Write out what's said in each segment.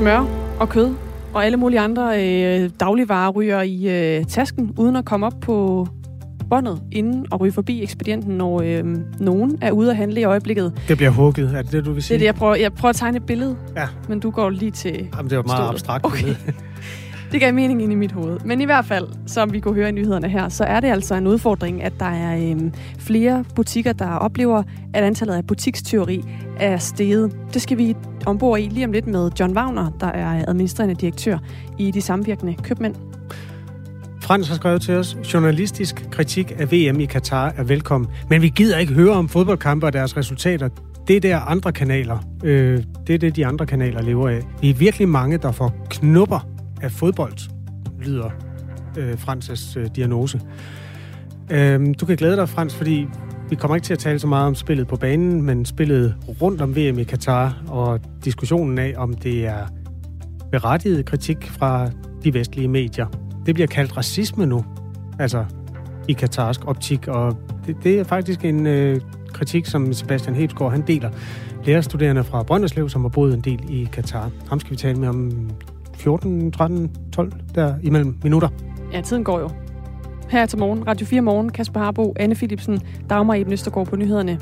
smør og kød og alle mulige andre øh, dagligvarer ryger i øh, tasken, uden at komme op på båndet inden og ryge forbi ekspedienten, når øh, nogen er ude at handle i øjeblikket. Det bliver hugget, er det det, du vil sige? Det er det, jeg prøver, jeg prøver at tegne et billede, Ja. men du går lige til Jamen, det var et meget stålet. abstrakt Okay. Det gav mening ind i mit hoved. Men i hvert fald, som vi kunne høre i nyhederne her, så er det altså en udfordring, at der er øhm, flere butikker, der oplever, at antallet af butikstyveri er steget. Det skal vi ombord i lige om lidt med John Wagner, der er administrerende direktør i de samvirkende købmænd. Frans har skrevet til os, journalistisk kritik af VM i Katar er velkommen, men vi gider ikke høre om fodboldkampe og deres resultater. Det er der andre kanaler. Øh, det er det, de andre kanaler lever af. Vi er virkelig mange, der får knupper af fodbold, lyder øh, Franses øh, diagnose. Øh, du kan glæde dig, Frans, fordi vi kommer ikke til at tale så meget om spillet på banen, men spillet rundt om VM i Katar og diskussionen af, om det er berettiget kritik fra de vestlige medier. Det bliver kaldt racisme nu, altså i katarsk optik, og det, det er faktisk en øh, kritik, som Sebastian Hebsgaard, han deler. Lærerstuderende fra Brønderslev, som har boet en del i Katar. Ham skal vi tale med om 14, 13, 12, der imellem minutter. Ja, tiden går jo. Her til morgen, Radio 4 Morgen, Kasper Harbo, Anne Philipsen, Dagmar Eben Østergaard på nyhederne.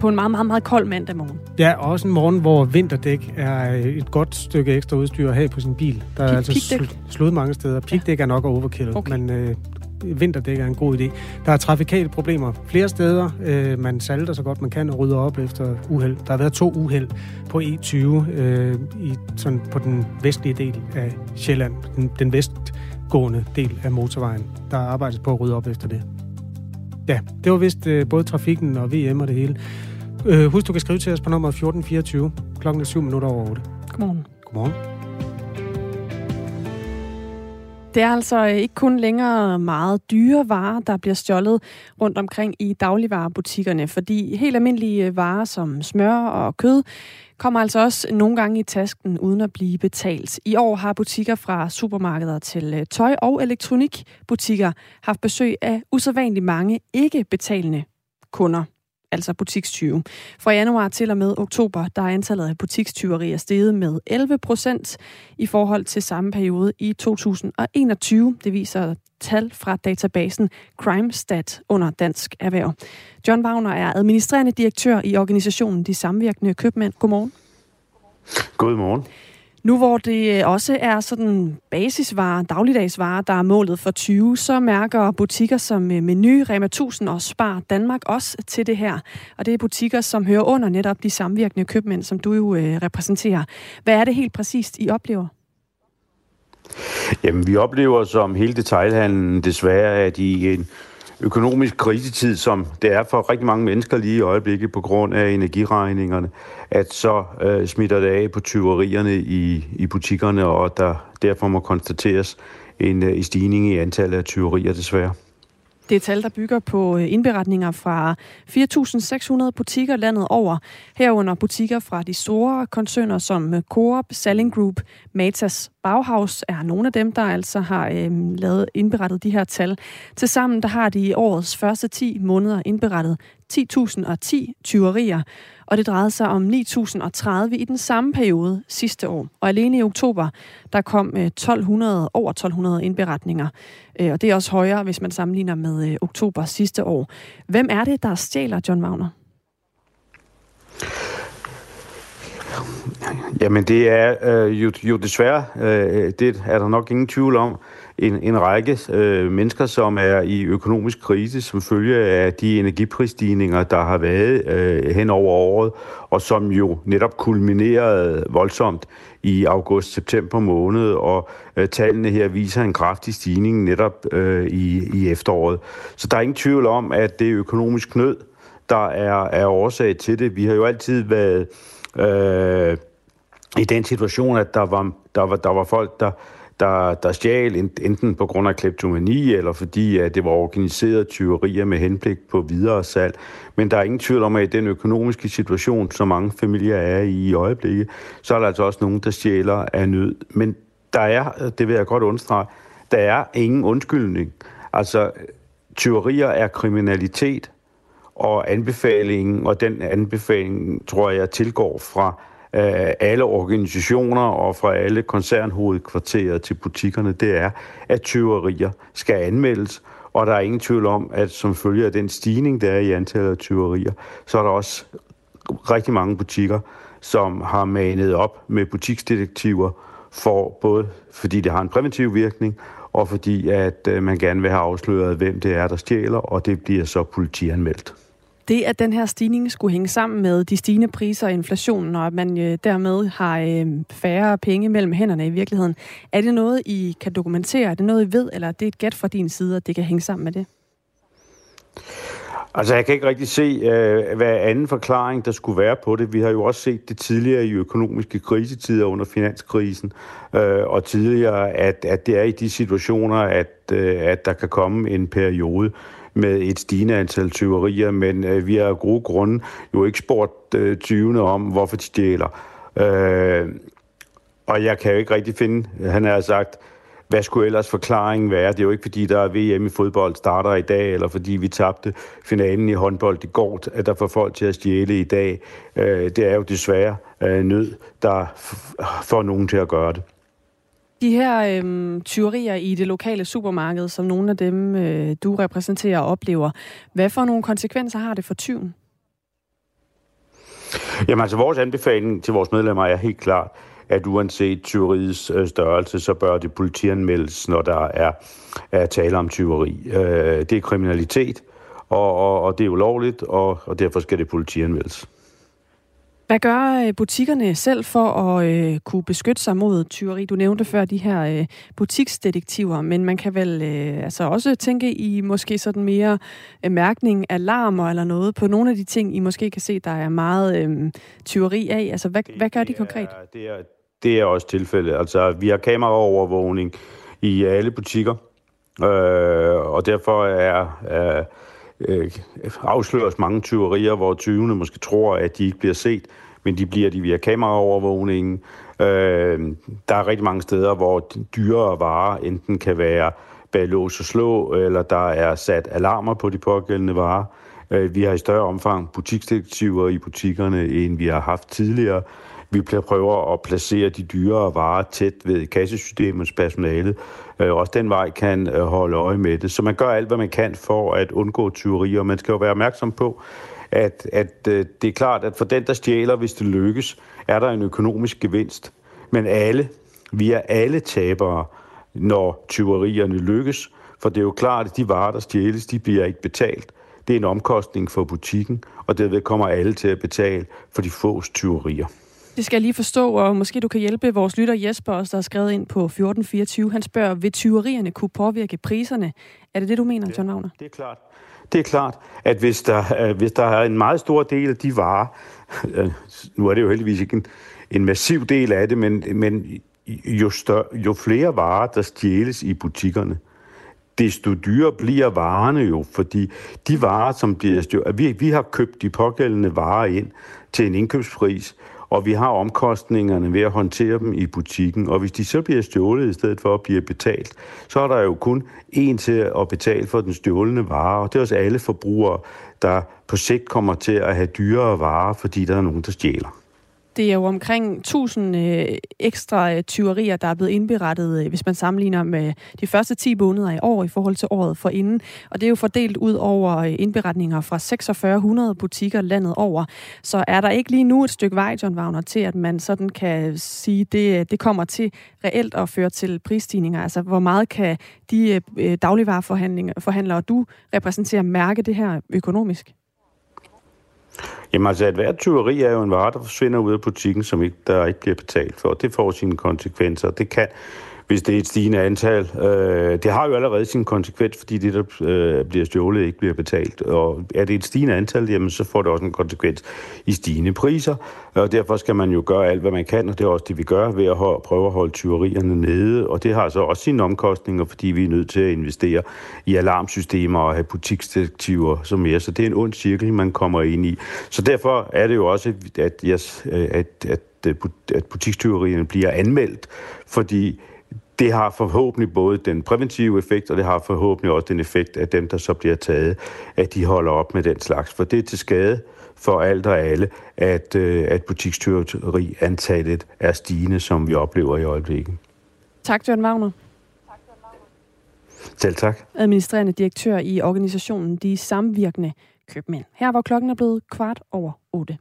På en meget, meget, meget kold mandag morgen. Ja, også en morgen, hvor vinterdæk er et godt stykke ekstra udstyr at have på sin bil. Der er Pik- altså pigdæk? sl- slået mange steder. Pigdæk er nok overkill, Okay. men øh, vinterdæk er en god idé. Der er trafikale problemer flere steder. Øh, man salter så godt man kan og rydder op efter uheld. Der har været to uheld på E20 øh, i, sådan på den vestlige del af Sjælland. Den, den vestgående del af motorvejen. Der arbejdes på at rydde op efter det. Ja, det var vist øh, både trafikken og VM og det hele. Øh, husk, du kan skrive til os på nummer 1424. Klokken er 7 minutter over 8. Godmorgen. Godmorgen. Det er altså øh, ikke kun længere meget dyre varer, der bliver stjålet rundt omkring i dagligvarerbutikkerne, fordi helt almindelige øh, varer som smør og kød kommer altså også nogle gange i tasken uden at blive betalt. I år har butikker fra supermarkeder til øh, tøj- og elektronikbutikker haft besøg af usædvanligt mange ikke betalende kunder altså butikstyve. Fra januar til og med oktober, der er antallet af butikstyverier steget med 11 procent i forhold til samme periode i 2021. Det viser tal fra databasen CrimeStat under Dansk Erhverv. John Wagner er administrerende direktør i organisationen De Samvirkende Købmænd. Godmorgen. Godmorgen. Nu hvor det øh, også er sådan basisvarer, dagligdagsvarer, der er målet for 20, så mærker butikker som øh, Meny, Rema 1000 og Spar Danmark også til det her. Og det er butikker, som hører under netop de samvirkende købmænd, som du jo øh, repræsenterer. Hvad er det helt præcist, I oplever? Jamen, vi oplever som hele detailhandlen desværre, at i en økonomisk krisetid, som det er for rigtig mange mennesker lige i øjeblikket på grund af energiregningerne, at så øh, smitter det af på tyverierne i, i butikkerne, og der derfor må konstateres en, øh, en stigning i antallet af tyverier desværre. Det er tal, der bygger på øh, indberetninger fra 4.600 butikker landet over, herunder butikker fra de store koncerner som øh, Coop, Selling Group, Matas, Bauhaus er nogle af dem, der altså har øh, lavet indberettet de her tal. Tilsammen der har de i årets første 10 måneder indberettet 10.010 tyverier, og det drejede sig om 9.030 i den samme periode sidste år. Og alene i oktober, der kom øh, 1200, over 1200 indberetninger, øh, og det er også højere, hvis man sammenligner med øh, oktober sidste år. Hvem er det, der stjæler John Wagner? Jamen det er øh, jo, jo desværre, øh, det er der nok ingen tvivl om, en, en række øh, mennesker, som er i økonomisk krise som følge af de energiprisstigninger, der har været øh, hen over året, og som jo netop kulminerede voldsomt i august-september måned, og øh, tallene her viser en kraftig stigning netop øh, i, i efteråret. Så der er ingen tvivl om, at det er økonomisk nød, der er, er årsag til det. Vi har jo altid været øh, i den situation, at der var, der var, der var folk, der, der, der stjal enten på grund af kleptomani, eller fordi at det var organiseret tyverier med henblik på videre salg. Men der er ingen tvivl om, at i den økonomiske situation, som mange familier er i i øjeblikket, så er der altså også nogen, der stjæler af nød. Men der er, det vil jeg godt understrege, der er ingen undskyldning. Altså, tyverier er kriminalitet, og anbefalingen, og den anbefaling, tror jeg, tilgår fra alle organisationer og fra alle koncernhovedkvarterer til butikkerne, det er, at tyverier skal anmeldes, og der er ingen tvivl om, at som følge af den stigning, der er i antallet af tyverier, så er der også rigtig mange butikker, som har manet op med butiksdetektiver, for både fordi det har en præventiv virkning, og fordi at øh, man gerne vil have afsløret, hvem det er, der stjæler, og det bliver så politianmeldt. Det, at den her stigning skulle hænge sammen med de stigende priser og inflationen, og at man øh, dermed har øh, færre penge mellem hænderne i virkeligheden, er det noget, I kan dokumentere? Er det noget, I ved, eller er det et gæt fra din side, at det kan hænge sammen med det? Altså, jeg kan ikke rigtig se, øh, hvad anden forklaring der skulle være på det. Vi har jo også set det tidligere i økonomiske krisetider under finanskrisen, øh, og tidligere, at, at det er i de situationer, at, øh, at der kan komme en periode med et stigende antal tyverier, men øh, vi har af gode grunde jo ikke spurgt øh, tyvene om, hvorfor de stjæler. Øh, og jeg kan jo ikke rigtig finde, han har sagt, hvad skulle ellers forklaringen være? Det er jo ikke, fordi der er VM i fodbold starter i dag, eller fordi vi tabte finalen i håndbold i går, at der får folk til at stjæle i dag. Øh, det er jo desværre øh, nød, der får nogen til at gøre det. De her øh, tyverier i det lokale supermarked, som nogle af dem, øh, du repræsenterer og oplever, hvad for nogle konsekvenser har det for tyven? Jamen altså, vores anbefaling til vores medlemmer er helt klart, at uanset tyveriets øh, størrelse, så bør det politianmeldes, når der er, er tale om tyveri. Øh, det er kriminalitet, og, og, og det er ulovligt, og, og derfor skal det politianmeldes. Hvad gør øh, butikkerne selv for at øh, kunne beskytte sig mod tyveri? Du nævnte før de her øh, butiksdetektiver, men man kan vel øh, altså også tænke i måske sådan mere øh, mærkning, alarmer eller noget på nogle af de ting, I måske kan se, der er meget øh, tyveri af. Altså, hvad, det, hvad gør de konkret? Det er, det er også tilfældet. Altså, vi har kameraovervågning i alle butikker, øh, og derfor er... er øh, afsløres mange tyverier, hvor tyvene måske tror, at de ikke bliver set, men de bliver de via kameraovervågningen. Øh, der er rigtig mange steder, hvor dyrere varer enten kan være bag lås og slå, eller der er sat alarmer på de pågældende varer. Øh, vi har i større omfang butiksdetektiver i butikkerne, end vi har haft tidligere. Vi prøver at placere de dyrere varer tæt ved kassesystemets personale. Øh, også den vej kan øh, holde øje med det. Så man gør alt, hvad man kan for at undgå tyverier. Man skal jo være opmærksom på, at, at øh, det er klart, at for den, der stjæler, hvis det lykkes, er der en økonomisk gevinst. Men alle, vi er alle tabere, når tyverierne lykkes. For det er jo klart, at de varer, der stjæles, de bliver ikke betalt. Det er en omkostning for butikken, og derved kommer alle til at betale for de fås tyverier. Det skal jeg lige forstå, og måske du kan hjælpe vores lytter Jesper også, der har skrevet ind på 1424. Han spørger, vil tyverierne kunne påvirke priserne? Er det det, du mener, John Wagner? Det er klart. Det er klart, at hvis der, hvis der er en meget stor del af de varer, nu er det jo heldigvis ikke en, en massiv del af det, men, men jo, større, jo flere varer, der stjæles i butikkerne, desto dyrere bliver varerne jo, fordi de varer, som bliver stjålet, vi, vi har købt de pågældende varer ind til en indkøbspris, og vi har omkostningerne ved at håndtere dem i butikken. Og hvis de så bliver stjålet i stedet for at blive betalt, så er der jo kun en til at betale for den stjålne vare, og det er også alle forbrugere, der på sigt kommer til at have dyrere varer, fordi der er nogen, der stjæler. Det er jo omkring 1000 øh, ekstra øh, tyverier, der er blevet indberettet, øh, hvis man sammenligner med de første 10 måneder i år i forhold til året for inden. Og det er jo fordelt ud over øh, indberetninger fra 4600 butikker landet over. Så er der ikke lige nu et stykke vej, John Wagner, til at man sådan kan sige, det, øh, det kommer til reelt at føre til prisstigninger? Altså, hvor meget kan de øh, øh dagligvareforhandlere, du repræsenterer, mærke det her økonomisk? Jamen altså, at hvert tyveri er jo en vare, der forsvinder ud af butikken, som ikke, der ikke bliver betalt for. Det får sine konsekvenser. Det kan hvis det er et stigende antal. Øh, det har jo allerede sin konsekvens, fordi det, der øh, bliver stjålet, ikke bliver betalt. Og er det et stigende antal, jamen, så får det også en konsekvens i stigende priser. Og derfor skal man jo gøre alt, hvad man kan, og det er også det, vi gør ved at holde, prøve at holde tyverierne nede. Og det har så også sine omkostninger, fordi vi er nødt til at investere i alarmsystemer og have butiksdetektiver som mere. Så det er en ond cirkel, man kommer ind i. Så derfor er det jo også, at, yes, at, at at butikstyverierne bliver anmeldt, fordi det har forhåbentlig både den præventive effekt, og det har forhåbentlig også den effekt, at dem, der så bliver taget, at de holder op med den slags. For det er til skade for alt og alle, at, øh, at butikstyveri antallet er stigende, som vi oplever i øjeblikket. Tak, Jørgen Wagner. Selv tak. Administrerende direktør i organisationen De Samvirkende Købmænd. Her var klokken er blevet kvart over otte.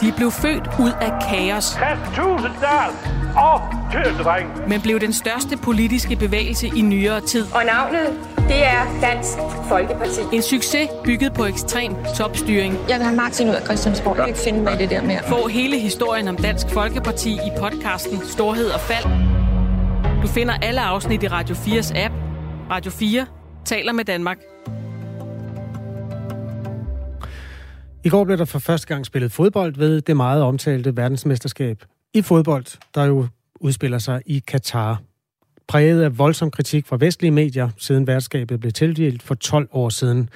De blev født ud af kaos. Men blev den største politiske bevægelse i nyere tid. Og navnet, det er Dansk Folkeparti. En succes bygget på ekstrem topstyring. Jeg vil have Martin ud af Christiansborg. Jeg vil ikke finde mig i det der mere. Få hele historien om Dansk Folkeparti i podcasten Storhed og Fald. Du finder alle afsnit i Radio 4's app. Radio 4 taler med Danmark. I går blev der for første gang spillet fodbold ved det meget omtalte verdensmesterskab i fodbold, der jo udspiller sig i Katar. Præget af voldsom kritik fra vestlige medier, siden værtskabet blev tildelt for 12 år siden.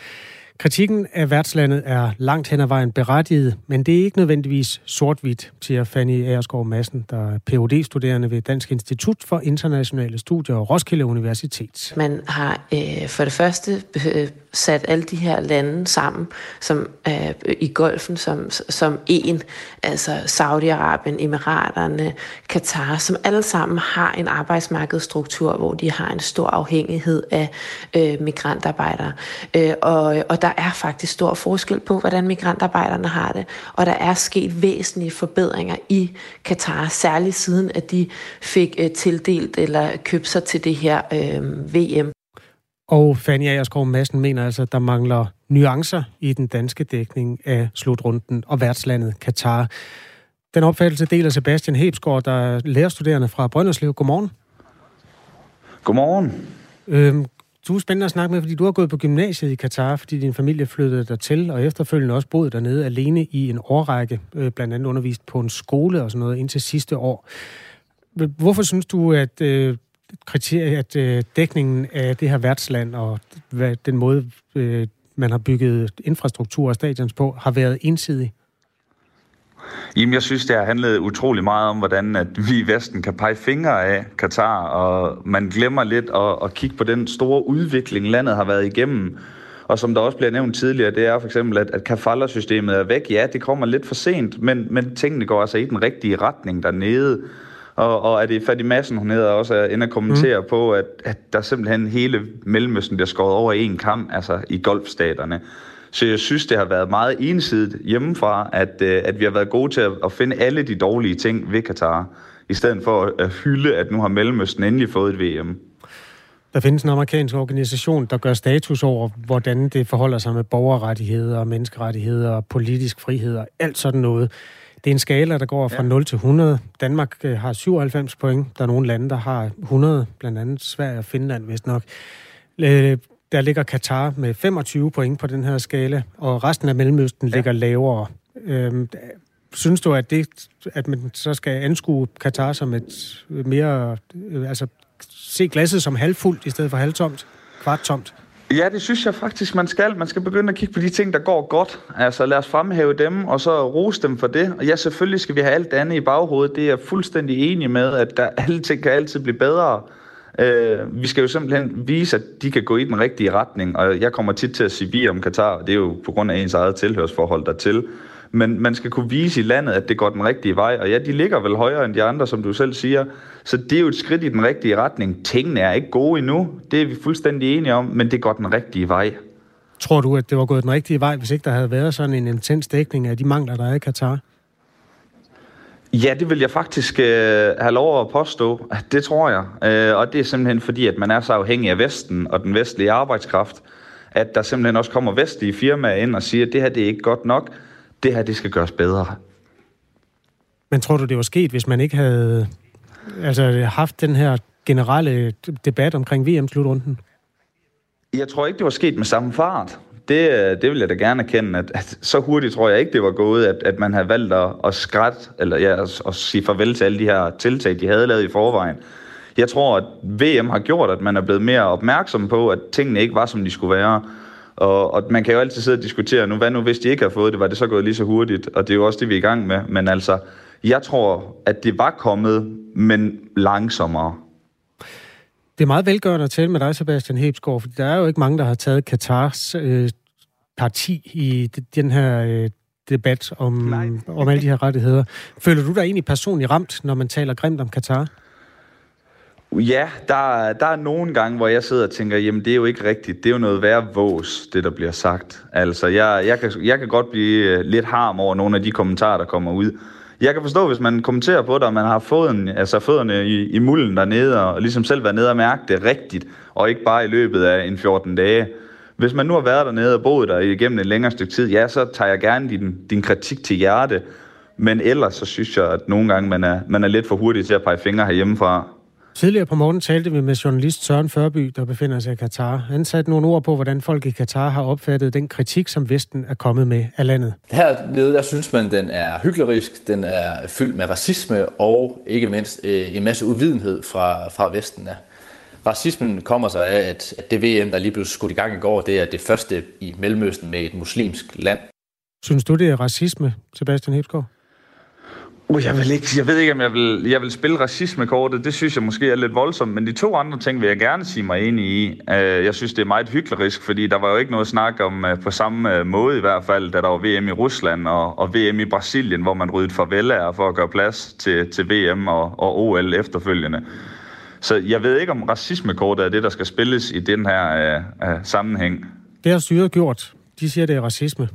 Kritikken af værtslandet er langt hen ad vejen berettiget, men det er ikke nødvendigvis sort-hvidt, siger Fanny Aersgaard Madsen, der er phd studerende ved Dansk Institut for Internationale Studier og Roskilde Universitet. Man har øh, for det første øh, sat alle de her lande sammen som øh, i golfen som, som en, altså Saudi-Arabien, Emiraterne, Katar, som alle sammen har en arbejdsmarkedsstruktur, hvor de har en stor afhængighed af øh, migrantarbejdere. Øh, og, og der er faktisk stor forskel på, hvordan migrantarbejderne har det, og der er sket væsentlige forbedringer i Katar, særligt siden at de fik øh, tildelt eller købt sig til det her øh, VM. Og Fanny Agerskov Madsen mener altså, at der mangler nuancer i den danske dækning af slutrunden og værtslandet Katar. Den opfattelse deler Sebastian Hebsgaard, der er lærerstuderende fra Brønderslev. Godmorgen. Godmorgen. Øhm, du er spændende at snakke med, fordi du har gået på gymnasiet i Katar, fordi din familie flyttede der til, og efterfølgende også boet dernede alene i en årrække, øh, blandt andet undervist på en skole og sådan noget indtil sidste år. Hvorfor synes du, at øh, kriterie, at øh, dækningen af det her værtsland og hvad, den måde, øh, man har bygget infrastruktur og stadions på, har været ensidig? Jamen, jeg synes, det har handlet utrolig meget om, hvordan at vi i Vesten kan pege fingre af Katar, og man glemmer lidt at, at kigge på den store udvikling, landet har været igennem. Og som der også bliver nævnt tidligere, det er for eksempel, at, at kafala-systemet er væk. Ja, det kommer lidt for sent, men, men tingene går altså i den rigtige retning dernede. Og, og er det Fatih Madsen, hun hedder, også er inde at kommentere mm. på, at, at der simpelthen hele Mellemøsten bliver skåret over en kamp, altså i golfstaterne. Så jeg synes, det har været meget ensidigt hjemmefra, at, øh, at vi har været gode til at, at finde alle de dårlige ting ved Katar, i stedet for at hylde, at nu har Mellemøsten endelig fået et VM. Der findes en amerikansk organisation, der gør status over, hvordan det forholder sig med borgerrettigheder, menneskerettigheder, og politisk frihed og alt sådan noget. Det er en skala, der går fra ja. 0 til 100. Danmark øh, har 97 point. Der er nogle lande, der har 100, blandt andet Sverige og Finland, vist nok. Øh, der ligger Katar med 25 point på den her skala, og resten af Mellemøsten ja. ligger lavere. Øhm, synes du, at, det, at man så skal anskue Katar som et mere... Øh, altså se glasset som halvfuldt i stedet for halvtomt, kvarttomt? Ja, det synes jeg faktisk, man skal. Man skal begynde at kigge på de ting, der går godt. Altså lad os fremhæve dem, og så rose dem for det. Og ja, selvfølgelig skal vi have alt andet i baghovedet. Det er jeg fuldstændig enig med, at der, alle ting kan altid blive bedre. Øh, vi skal jo simpelthen vise, at de kan gå i den rigtige retning, og jeg kommer tit til at sige vi om Katar, det er jo på grund af ens eget tilhørsforhold dertil. Men man skal kunne vise i landet, at det går den rigtige vej, og ja, de ligger vel højere end de andre, som du selv siger. Så det er jo et skridt i den rigtige retning. Tingene er ikke gode endnu, det er vi fuldstændig enige om, men det går den rigtige vej. Tror du, at det var gået den rigtige vej, hvis ikke der havde været sådan en intens dækning af de mangler, der er i Katar? Ja, det vil jeg faktisk øh, have lov at påstå. Det tror jeg. Øh, og det er simpelthen fordi, at man er så afhængig af Vesten og den vestlige arbejdskraft, at der simpelthen også kommer vestlige firmaer ind og siger, at det her det er ikke godt nok. Det her det skal gøres bedre. Men tror du, det var sket, hvis man ikke havde altså, haft den her generelle debat omkring VM-slutrunden? Jeg tror ikke, det var sket med samme fart det, det vil jeg da gerne erkende, at, at så hurtigt tror jeg ikke, det var gået, at, at man havde valgt at, at skræt, eller ja, at, at sige farvel til alle de her tiltag, de havde lavet i forvejen. Jeg tror, at VM har gjort, at man er blevet mere opmærksom på, at tingene ikke var, som de skulle være. Og, og man kan jo altid sidde og diskutere nu, hvad nu hvis de ikke har fået det, var det så gået lige så hurtigt? Og det er jo også det, vi er i gang med. Men altså, jeg tror, at det var kommet, men langsommere. Det er meget velgørende at tale med dig, Sebastian Hebsgaard, for der er jo ikke mange, der har taget Katars øh, parti i den her øh, debat om, om alle de her rettigheder. Føler du dig egentlig personligt ramt, når man taler grimt om Katar? Ja, der, der er nogle gange, hvor jeg sidder og tænker, jamen det er jo ikke rigtigt. Det er jo noget værre vås, det der bliver sagt. Altså, jeg, jeg, kan, jeg kan godt blive øh, lidt harm over nogle af de kommentarer, der kommer ud. Jeg kan forstå, hvis man kommenterer på det, og man har foden, altså fødderne i, i mulden dernede, og ligesom selv været nede og mærke det rigtigt, og ikke bare i løbet af en 14 dage. Hvis man nu har været dernede og boet der igennem en længere stykke tid, ja, så tager jeg gerne din, din kritik til hjerte. Men ellers så synes jeg, at nogle gange man er, man er lidt for hurtig til at pege fingre herhjemmefra. Tidligere på morgen talte vi med journalist Søren Førby, der befinder sig i Katar. Han satte nogle ord på, hvordan folk i Katar har opfattet den kritik, som Vesten er kommet med af landet. Hernede, der synes man, den er hyklerisk, den er fyldt med racisme og ikke mindst øh, en masse uvidenhed fra, fra Vesten. Ja. Racismen kommer sig af, at det VM, der lige blev skudt i gang i går, det er det første i Mellemøsten med et muslimsk land. Synes du, det er racisme, Sebastian Hebsgaard? Uh, jeg, vil ikke, jeg ved ikke, om jeg vil, jeg vil spille racismekortet. Det synes jeg måske er lidt voldsomt. Men de to andre ting vil jeg gerne sige mig enig i. Uh, jeg synes, det er meget hyklerisk, fordi der var jo ikke noget snak om uh, på samme uh, måde i hvert fald, da der var VM i Rusland og, og VM i Brasilien, hvor man ryddede farvelager for at gøre plads til, til VM og, og OL efterfølgende. Så jeg ved ikke, om racismekortet er det, der skal spilles i den her uh, uh, sammenhæng. Det har styret gjort. De siger, det er racisme.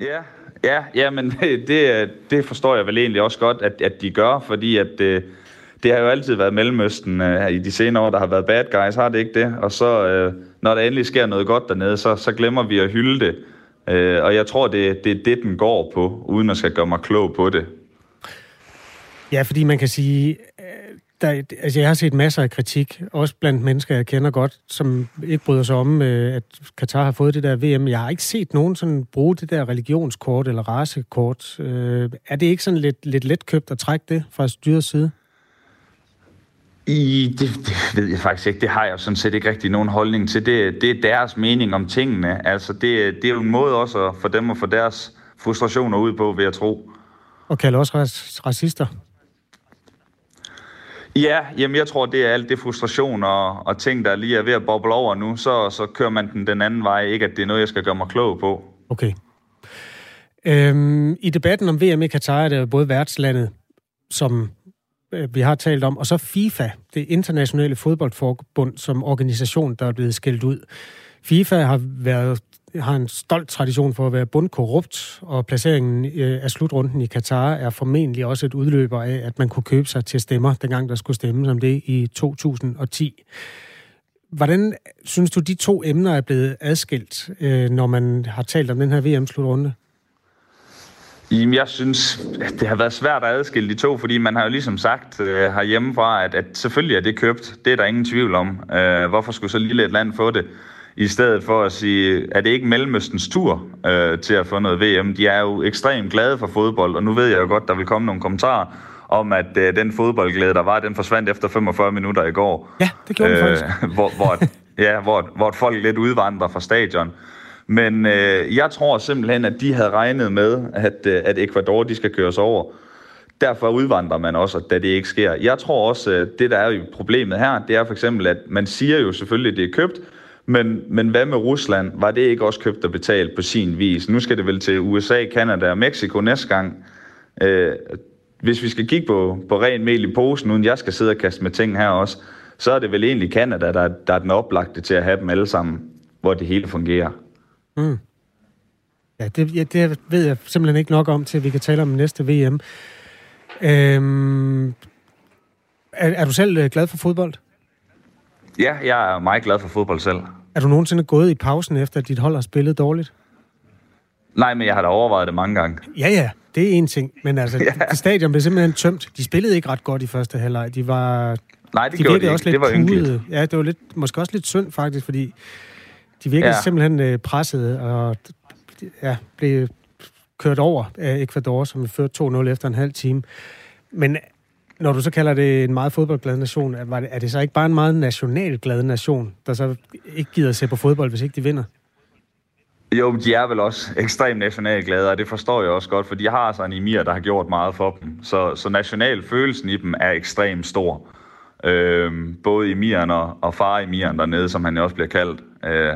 Ja, ja, ja men det, det forstår jeg vel egentlig også godt, at, at de gør, fordi at det, det har jo altid været Mellemøsten uh, i de senere år, der har været bad guys, har det ikke det? Og så, uh, når der endelig sker noget godt dernede, så, så glemmer vi at hylde det. Uh, og jeg tror, det, det er det, den går på, uden at skal gøre mig klog på det. Ja, fordi man kan sige, der, altså jeg har set masser af kritik, også blandt mennesker, jeg kender godt, som ikke bryder sig om, øh, at Katar har fået det der VM. Jeg har ikke set nogen sådan bruge det der religionskort eller rasekort. Øh, er det ikke sådan lidt, lidt letkøbt at trække det fra styrets side? I, det, det ved jeg faktisk ikke. Det har jeg sådan set ikke rigtig nogen holdning til. Det, det er deres mening om tingene. Altså, det, det er jo en måde også for dem at få deres frustrationer ud på, vil jeg tro. Og kalde også racister? Ja, jamen jeg tror, det er alt det frustration og, og ting, der lige er ved at boble over nu, så, så kører man den den anden vej. Ikke, at det er noget, jeg skal gøre mig klog på. Okay. Øhm, I debatten om VM i Katar er det både værtslandet, som øh, vi har talt om, og så FIFA, det internationale fodboldforbund, som organisation, der er blevet skældt ud. FIFA har været har en stolt tradition for at være bundkorrupt, og placeringen øh, af slutrunden i Katar er formentlig også et udløber af, at man kunne købe sig til stemmer, dengang der skulle stemme som det i 2010. Hvordan synes du, de to emner er blevet adskilt, øh, når man har talt om den her VM-slutrunde? Jamen, jeg synes, det har været svært at adskille de to, fordi man har jo ligesom sagt øh, herhjemmefra, at, at selvfølgelig er det købt. Det er der ingen tvivl om. Øh, hvorfor skulle så lille et land få det? I stedet for at sige, er det ikke Mellemøstens tur øh, til at få noget VM? De er jo ekstremt glade for fodbold, og nu ved jeg jo godt, der vil komme nogle kommentarer om, at øh, den fodboldglæde, der var, den forsvandt efter 45 minutter i går. Ja, det gjorde øh, den faktisk. Hvor, hvor, ja, hvor, hvor folk lidt udvandrer fra stadion. Men øh, jeg tror simpelthen, at de havde regnet med, at, øh, at Ecuador de skal køres over. Derfor udvandrer man også, da det ikke sker. Jeg tror også, at det der er jo problemet her, det er for eksempel, at man siger jo selvfølgelig, at det er købt, men, men hvad med Rusland? Var det ikke også købt og betalt på sin vis? Nu skal det vel til USA, Kanada og Mexico næste gang. Øh, hvis vi skal kigge på, på ren mel i posen, uden jeg skal sidde og kaste med ting her også, så er det vel egentlig Kanada, der, der er den oplagte til at have dem alle sammen, hvor det hele fungerer. Mm. Ja, det, ja, det ved jeg simpelthen ikke nok om, til at vi kan tale om næste VM. Øhm, er, er du selv øh, glad for fodbold? Ja, jeg er meget glad for fodbold selv. Er du nogensinde gået i pausen, efter at dit hold har spillet dårligt? Nej, men jeg har da overvejet det mange gange. Ja, ja, det er en ting. Men altså, ja. stadion blev simpelthen tømt. De spillede ikke ret godt i første halvleg. De var... Nej, det de gjorde de ikke. Også lidt det var ynkeligt. Ja, det var lidt, måske også lidt synd faktisk, fordi de virkede ja. simpelthen øh, presset og ja, blev kørt over af Ecuador, som førte 2-0 efter en halv time. Men når du så kalder det en meget fodboldglad nation, er det så ikke bare en meget nationalglad nation, der så ikke gider at se på fodbold, hvis ikke de vinder? Jo, de er vel også ekstremt nationalglade, og det forstår jeg også godt, for de har altså en emir, der har gjort meget for dem. Så, så nationalfølelsen i dem er ekstremt stor. Øh, både emiren og, og far emiren dernede, som han jo også bliver kaldt. Øh,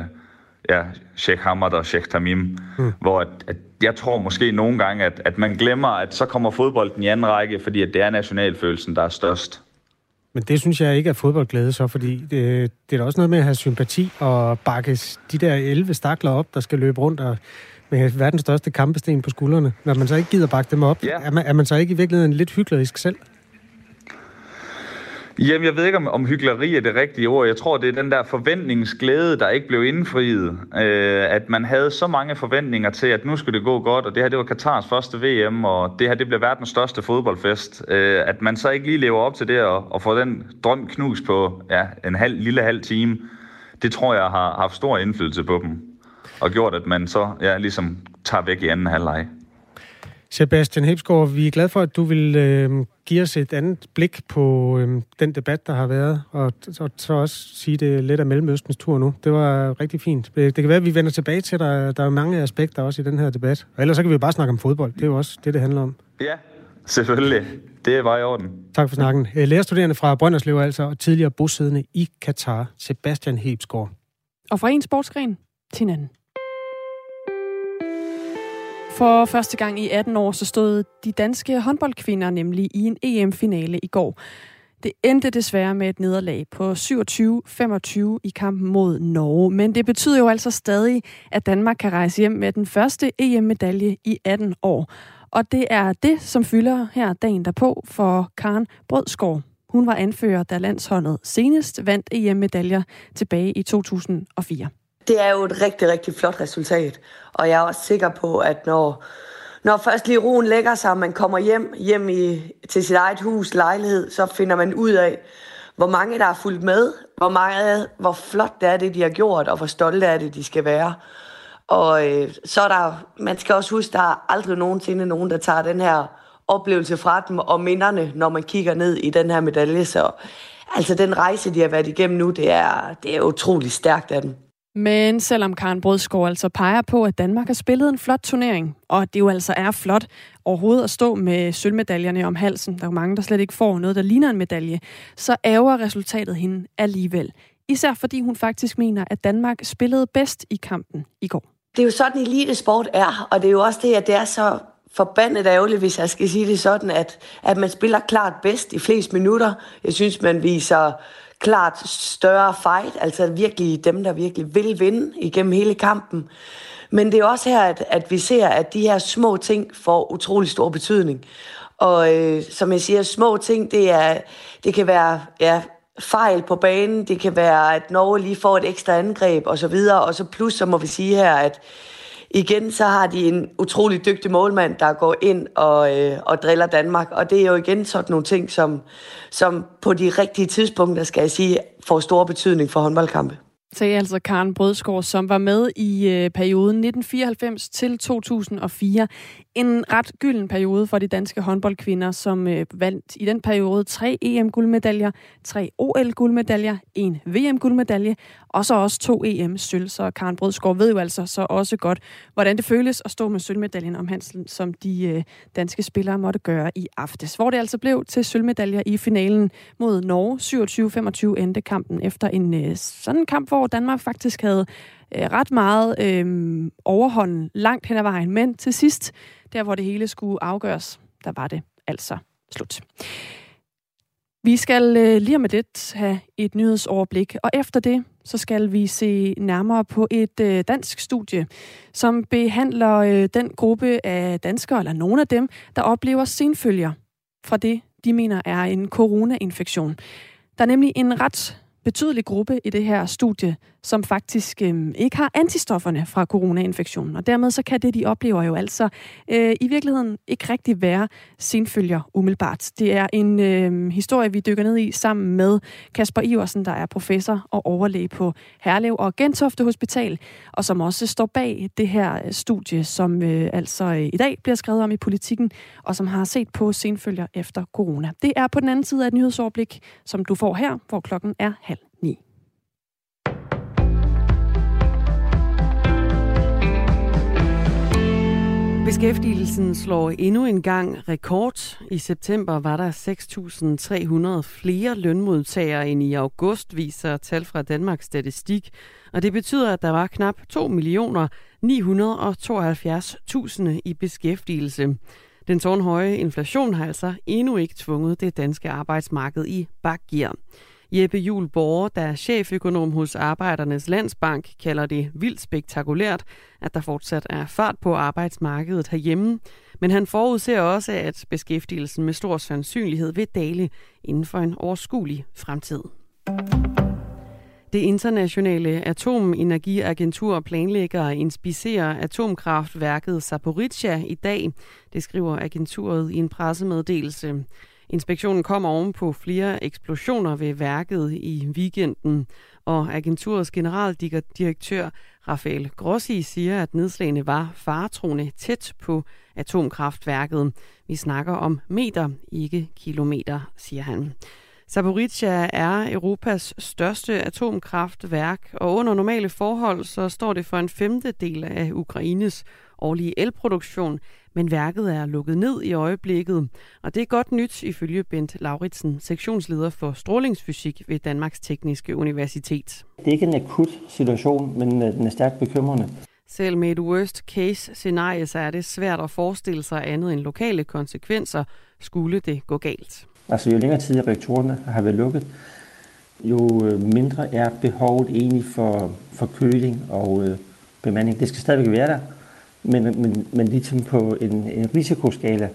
ja, Sheikh Hamad og Sheikh Tamim. Mm. Hvor at, at jeg tror måske nogle gange, at, at man glemmer, at så kommer fodbolden i anden række, fordi at det er nationalfølelsen, der er størst. Men det synes jeg ikke er fodboldglæde så, fordi det, det er da også noget med at have sympati og bakke de der 11 stakler op, der skal løbe rundt og med verdens største kampesten på skuldrene. Når man så ikke gider bakke dem op, ja. er, man, er man så ikke i virkeligheden lidt hyklerisk selv? Jamen, jeg ved ikke, om, om hyggeleri er det rigtige ord. Jeg tror, det er den der forventningsglæde, der ikke blev indfriet. Øh, at man havde så mange forventninger til, at nu skulle det gå godt, og det her, det var Katars første VM, og det her, det bliver verdens største fodboldfest. Øh, at man så ikke lige lever op til det, og, og får den drøm knust på ja, en halv, lille halv time, det tror jeg har haft stor indflydelse på dem. Og gjort, at man så ja, ligesom tager væk i anden halvleg. Sebastian Hebsgaard, vi er glade for, at du vil øh, give os et andet blik på øh, den debat, der har været, og, og så også sige det lidt af Mellemøstens tur nu. Det var rigtig fint. Det kan være, at vi vender tilbage til, der, der er mange aspekter også i den her debat. Og ellers så kan vi jo bare snakke om fodbold. Det er jo også det, det handler om. Ja, selvfølgelig. Det er bare i orden. Tak for snakken. Øh, lærerstuderende fra Brønderslev altså, og tidligere bosiddende i Katar, Sebastian Hebsgaard. Og fra en sportsgren til en anden. For første gang i 18 år så stod de danske håndboldkvinder nemlig i en EM-finale i går. Det endte desværre med et nederlag på 27-25 i kampen mod Norge, men det betyder jo altså stadig, at Danmark kan rejse hjem med den første EM-medalje i 18 år. Og det er det, som fylder her dagen derpå for Karen Brødskov. Hun var anfører, da landsholdet senest vandt EM-medaljer tilbage i 2004 det er jo et rigtig, rigtig flot resultat. Og jeg er også sikker på, at når, når først lige roen lægger sig, og man kommer hjem, hjem i, til sit eget hus, lejlighed, så finder man ud af, hvor mange der er fulgt med, hvor, meget, hvor flot det er det, de har gjort, og hvor stolte er det, de skal være. Og øh, så er der, man skal også huske, der er aldrig nogensinde nogen, der tager den her oplevelse fra dem og minderne, når man kigger ned i den her medalje. Så altså den rejse, de har været igennem nu, det er, det er utrolig stærkt af dem. Men selvom Karen Brødskov altså peger på, at Danmark har spillet en flot turnering, og det jo altså er flot overhovedet at stå med sølvmedaljerne om halsen, der er jo mange, der slet ikke får noget, der ligner en medalje, så ærger resultatet hende alligevel. Især fordi hun faktisk mener, at Danmark spillede bedst i kampen i går. Det er jo sådan, elitesport er, og det er jo også det, at det er så forbandet ærgerligt, hvis jeg skal sige det sådan, at, at man spiller klart bedst i flest minutter. Jeg synes, man viser klart større fight, altså virkelig dem, der virkelig vil vinde igennem hele kampen. Men det er også her, at, at vi ser, at de her små ting får utrolig stor betydning. Og øh, som jeg siger, små ting, det, er, det kan være ja, fejl på banen, det kan være, at Norge lige får et ekstra angreb osv., og, så videre. og så plus, så må vi sige her, at igen, så har de en utrolig dygtig målmand, der går ind og, øh, og driller Danmark. Og det er jo igen sådan nogle ting, som, som på de rigtige tidspunkter, skal jeg sige, får stor betydning for håndboldkampe sagde altså Karen Brødskov, som var med i øh, perioden 1994 til 2004. En ret gylden periode for de danske håndboldkvinder, som øh, vandt i den periode tre EM-guldmedaljer, tre OL-guldmedaljer, en VM-guldmedalje, og så også to EM-sølv. Så Karen Brødsgaard ved jo altså så også godt, hvordan det føles at stå med sølvmedaljen om Hansen, som de øh, danske spillere måtte gøre i aftes. Hvor det altså blev til sølvmedaljer i finalen mod Norge. 27-25 endte kampen efter en øh, sådan kamp, hvor Danmark faktisk havde øh, ret meget øh, overhånden langt hen ad vejen. Men til sidst, der hvor det hele skulle afgøres, der var det altså slut. Vi skal øh, lige om lidt have et nyhedsoverblik, og efter det, så skal vi se nærmere på et øh, dansk studie, som behandler øh, den gruppe af danskere, eller nogle af dem, der oplever senfølger fra det, de mener er en coronainfektion. Der er nemlig en ret betydelig gruppe i det her studie, som faktisk øh, ikke har antistofferne fra coronainfektionen. Og dermed så kan det, de oplever jo altså øh, i virkeligheden ikke rigtig være senfølger umiddelbart. Det er en øh, historie, vi dykker ned i sammen med Kasper Iversen, der er professor og overlæge på Herlev og Gentofte Hospital, og som også står bag det her øh, studie, som øh, altså øh, i dag bliver skrevet om i politikken, og som har set på senfølger efter corona. Det er på den anden side af et nyhedsoverblik, som du får her, hvor klokken er halv Beskæftigelsen slår endnu en gang rekord. I september var der 6.300 flere lønmodtagere end i august, viser tal fra Danmarks Statistik. Og det betyder, at der var knap 2 millioner 972.000 i beskæftigelse. Den tårnhøje inflation har altså endnu ikke tvunget det danske arbejdsmarked i bakgear. Jeppe Jul Borger, der er cheføkonom hos Arbejdernes Landsbank, kalder det vildt spektakulært, at der fortsat er fart på arbejdsmarkedet herhjemme. Men han forudser også, at beskæftigelsen med stor sandsynlighed vil dale inden for en overskuelig fremtid. Det internationale atomenergiagentur planlægger at inspicere atomkraftværket Zaporizhia i dag. Det skriver agenturet i en pressemeddelelse. Inspektionen kommer oven på flere eksplosioner ved værket i weekenden, og agenturets generaldirektør Rafael Grossi siger, at nedslagene var faretroende tæt på atomkraftværket. Vi snakker om meter, ikke kilometer, siger han. Zaporizhia er Europas største atomkraftværk, og under normale forhold så står det for en femtedel af Ukraines årlige elproduktion, men værket er lukket ned i øjeblikket. Og det er godt nyt ifølge Bent Lauritsen, sektionsleder for strålingsfysik ved Danmarks Tekniske Universitet. Det er ikke en akut situation, men øh, den er stærkt bekymrende. Selv med et worst case scenarie, så er det svært at forestille sig andet end lokale konsekvenser, skulle det gå galt. Altså jo længere tid reaktorerne har været lukket, jo øh, mindre er behovet egentlig for, for køling og øh, bemanding. Det skal stadigvæk være der, men, men, men ligesom på en, en risikoskala,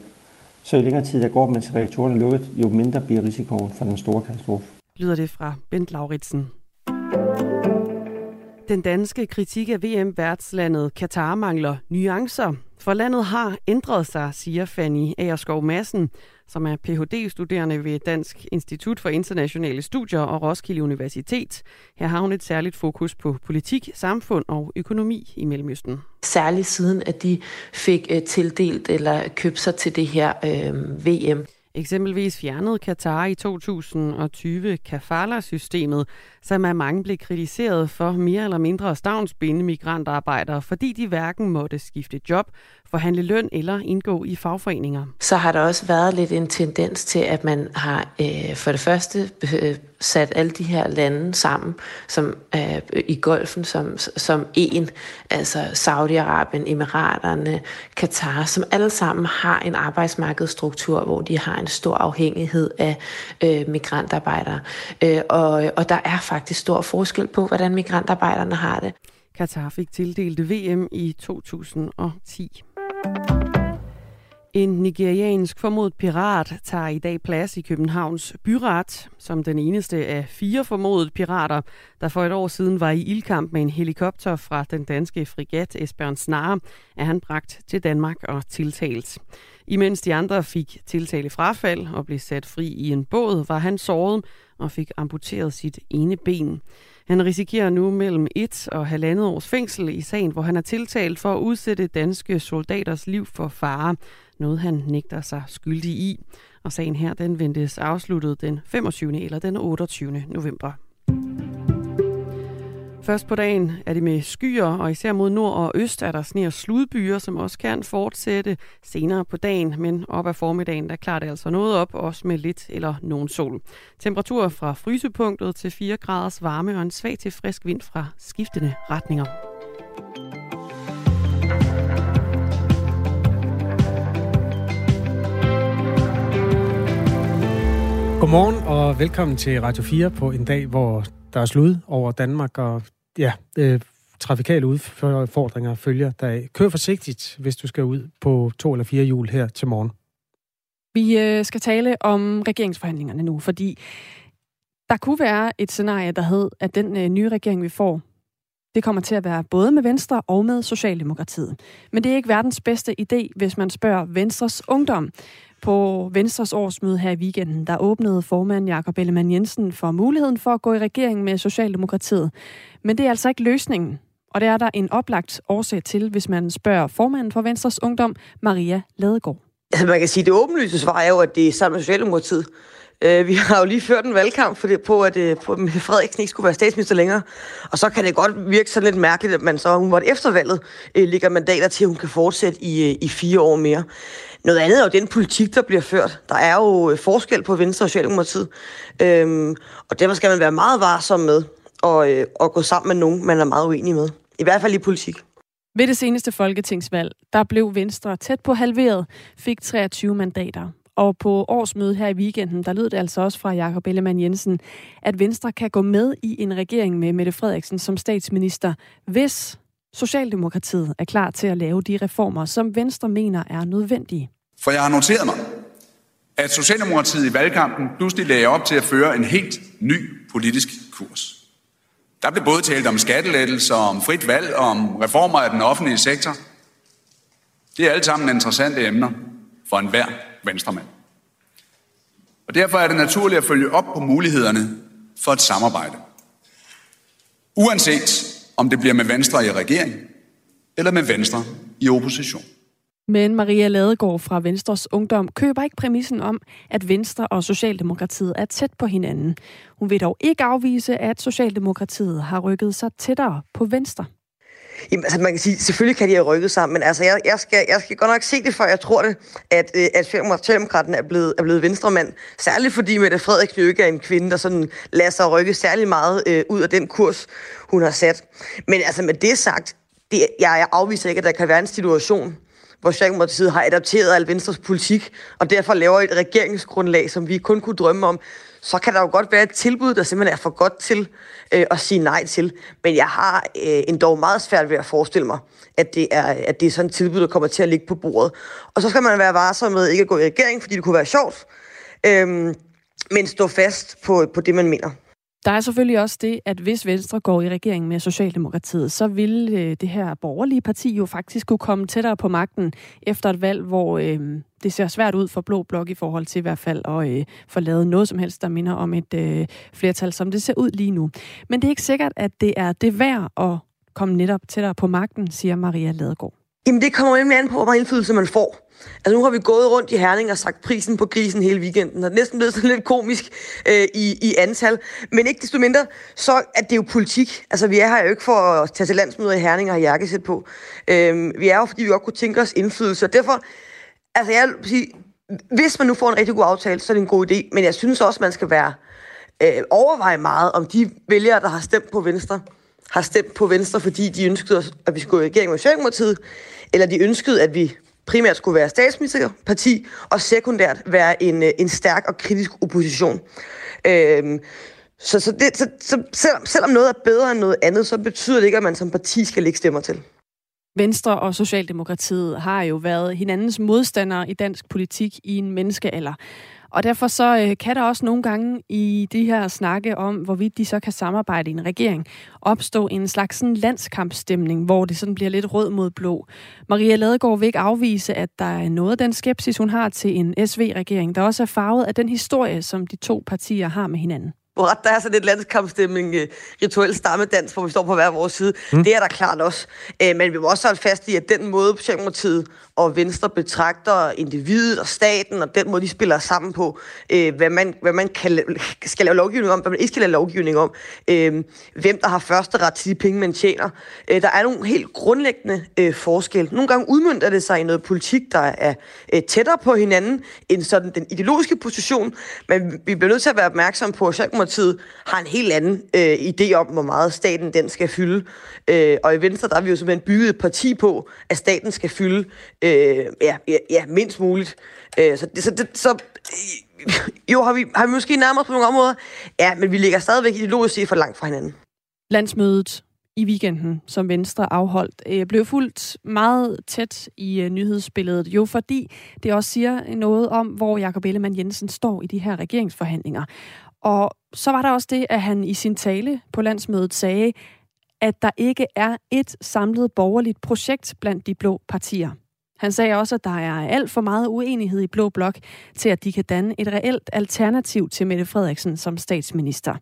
så jo længere tid der går, mens reaktorerne er lukket, jo mindre bliver risikoen for den store katastrofe. Lyder det fra Bent Lauritsen. Den danske kritik af VM-værtslandet Katar mangler nuancer. For landet har ændret sig, siger Fanny Aerskov Madsen, som er Ph.D.-studerende ved Dansk Institut for Internationale Studier og Roskilde Universitet. Her har hun et særligt fokus på politik, samfund og økonomi i Mellemøsten. Særligt siden, at de fik uh, tildelt eller købt sig til det her uh, VM. Eksempelvis fjernede Katar i 2020 kafala-systemet, som af mange blev kritiseret for mere eller mindre stavnsbinde migrantarbejdere, fordi de hverken måtte skifte job, forhandle løn eller indgå i fagforeninger. Så har der også været lidt en tendens til, at man har øh, for det første øh, sat alle de her lande sammen som øh, i golfen som, som en, altså Saudi-Arabien, Emiraterne, Katar, som alle sammen har en arbejdsmarkedsstruktur, hvor de har en stor afhængighed af øh, migrantarbejdere. Øh, og, og der er faktisk stor forskel på, hvordan migrantarbejderne har det. Katar fik tildelt VM i 2010. En nigeriansk formodet pirat tager i dag plads i Københavns byret, som den eneste af fire formodede pirater, der for et år siden var i ildkamp med en helikopter fra den danske frigat Esbjørn Snare, er han bragt til Danmark og tiltalt. Imens de andre fik tiltale frafald og blev sat fri i en båd, var han såret og fik amputeret sit ene ben. Han risikerer nu mellem et og halvandet års fængsel i sagen, hvor han er tiltalt for at udsætte danske soldaters liv for fare. Noget han nægter sig skyldig i. Og sagen her, den ventes afsluttet den 25. eller den 28. november. Først på dagen er det med skyer, og især mod nord og øst er der sne og sludbyer, som også kan fortsætte senere på dagen. Men op ad formiddagen, der klarer det altså noget op, også med lidt eller nogen sol. Temperatur fra frysepunktet til 4 graders varme og en svag til frisk vind fra skiftende retninger. Godmorgen og velkommen til Radio 4 på en dag, hvor der er slud over Danmark, og ja, øh, trafikale udfordringer følger deraf. Kør forsigtigt, hvis du skal ud på to eller fire hjul her til morgen. Vi øh, skal tale om regeringsforhandlingerne nu, fordi der kunne være et scenarie, der hed, at den øh, nye regering, vi får, det kommer til at være både med Venstre og med Socialdemokratiet. Men det er ikke verdens bedste idé, hvis man spørger Venstres ungdom. På Venstres årsmøde her i weekenden, der åbnede formand Jakob Ellemann Jensen for muligheden for at gå i regering med Socialdemokratiet. Men det er altså ikke løsningen. Og det er der en oplagt årsag til, hvis man spørger formanden for Venstres Ungdom, Maria Ladegaard. Altså man kan sige, at det åbenlyse svar er jo, at det er sammen med Socialdemokratiet. Øh, vi har jo lige ført en valgkamp for det, på, at, øh, på, at Frederiksen ikke skulle være statsminister længere. Og så kan det godt virke sådan lidt mærkeligt, at man så, hun var efter valget, øh, ligger mandater til, at hun kan fortsætte i, øh, i fire år mere. Noget andet er jo den politik, der bliver ført. Der er jo øh, forskel på Venstre og Socialdemokratiet. Øhm, og derfor skal man være meget varsom med at, øh, at gå sammen med nogen, man er meget uenig med. I hvert fald i politik. Ved det seneste folketingsvalg, der blev Venstre tæt på halveret, fik 23 mandater. Og på årsmødet her i weekenden, der lød det altså også fra Jakob Ellemann Jensen, at Venstre kan gå med i en regering med Mette Frederiksen som statsminister, hvis Socialdemokratiet er klar til at lave de reformer, som Venstre mener er nødvendige. For jeg har noteret mig, at Socialdemokratiet i valgkampen pludselig lagde op til at føre en helt ny politisk kurs. Der blev både talt om skattelettelser, om frit valg, om reformer af den offentlige sektor. Det er alle sammen interessante emner for enhver venstremand. Og derfor er det naturligt at følge op på mulighederne for et samarbejde. Uanset om det bliver med Venstre i regering eller med Venstre i opposition. Men Maria Ladegaard fra Venstres Ungdom køber ikke præmissen om, at Venstre og Socialdemokratiet er tæt på hinanden. Hun vil dog ikke afvise, at Socialdemokratiet har rykket sig tættere på Venstre. Jamen, altså, man kan sige, selvfølgelig kan de have rykket sammen, men altså, jeg, jeg, skal, jeg skal godt nok se det, før jeg tror det, at, øh, at Socialdemokraten er blevet, er blevet venstremand. Særligt fordi Mette Frederiksen jo ikke er en kvinde, der sådan lader sig rykke særlig meget øh, ud af den kurs, hun har sat. Men altså, med det sagt, det, jeg, jeg afviser ikke, at der kan være en situation, hvor Socialdemokratiet har adapteret al Venstres politik, og derfor laver et regeringsgrundlag, som vi kun kunne drømme om, så kan der jo godt være et tilbud, der simpelthen er for godt til øh, at sige nej til. Men jeg har øh, endda meget svært ved at forestille mig, at det, er, at det er sådan et tilbud, der kommer til at ligge på bordet. Og så skal man være varsom med ikke at gå i regering, fordi det kunne være sjovt, øh, men stå fast på, på det, man mener. Der er selvfølgelig også det, at hvis Venstre går i regering med Socialdemokratiet, så vil øh, det her borgerlige parti jo faktisk kunne komme tættere på magten efter et valg, hvor øh, det ser svært ud for Blå Blok i forhold til i hvert fald at øh, få lavet noget som helst, der minder om et øh, flertal, som det ser ud lige nu. Men det er ikke sikkert, at det er det værd at komme netop tættere på magten, siger Maria Ladegaard. Jamen det kommer nemlig an på, hvor meget indflydelse man får. Altså nu har vi gået rundt i Herning og sagt prisen på grisen hele weekenden, og det er næsten blevet sådan lidt komisk øh, i, i antal. Men ikke desto mindre, så er det jo politik. Altså vi er her jo ikke for at tage til landsmøder i Herning og have jakkesæt på. Øh, vi er jo, fordi vi godt kunne tænke os indflydelse, og derfor, altså jeg vil sige, hvis man nu får en rigtig god aftale, så er det en god idé, men jeg synes også, man skal være øh, overveje meget, om de vælgere, der har stemt på Venstre, har stemt på Venstre, fordi de ønskede, at vi skulle i regering med Socialdemokratiet, eller de ønskede, at vi primært skulle være statsministerparti, og sekundært være en, øh, en stærk og kritisk opposition. Øhm, så, så, det, så, så selvom, selvom noget er bedre end noget andet, så betyder det ikke, at man som parti skal lægge stemmer til. Venstre og Socialdemokratiet har jo været hinandens modstandere i dansk politik i en menneskealder. Og derfor så øh, kan der også nogle gange i de her snakke om, hvorvidt de så kan samarbejde i en regering, opstå en slags sådan landskampstemning, hvor det sådan bliver lidt rød mod blå. Maria Ladegaard vil ikke afvise, at der er noget af den skepsis, hun har til en SV-regering, der også er farvet af den historie, som de to partier har med hinanden hvor der er sådan lidt landskampstemning, uh, rituel stammedans, hvor vi står på hver vores side. Mm. Det er der klart også. Uh, men vi må også holde fast i, at den måde, Socialdemokratiet og Venstre betragter individet og staten, og den måde, de spiller sammen på, øh, hvad man, hvad man kan, skal lave lovgivning om, hvad man ikke skal lave lovgivning om, øh, hvem der har første ret til de penge, man tjener. Øh, der er nogle helt grundlæggende øh, forskelle. Nogle gange udmyndter det sig i noget politik, der er øh, tættere på hinanden, end sådan den ideologiske position, men vi bliver nødt til at være opmærksom på, at Socialdemokratiet har en helt anden øh, idé om, hvor meget staten den skal fylde. Øh, og i Venstre, der har vi jo simpelthen bygget et parti på, at staten skal fylde øh, ja, ja, ja, mindst muligt. Øh, så, så, det, så øh, jo, har vi, har vi måske nærmere på nogle områder? Ja, men vi ligger stadigvæk ideologisk set for langt fra hinanden. Landsmødet i weekenden, som Venstre afholdt, øh, blev fuldt meget tæt i øh, nyhedsbilledet, jo fordi det også siger noget om, hvor Jakob Ellemann Jensen står i de her regeringsforhandlinger. Og så var der også det, at han i sin tale på landsmødet sagde, at der ikke er et samlet borgerligt projekt blandt de blå partier. Han sagde også, at der er alt for meget uenighed i Blå Blok til, at de kan danne et reelt alternativ til Mette Frederiksen som statsminister.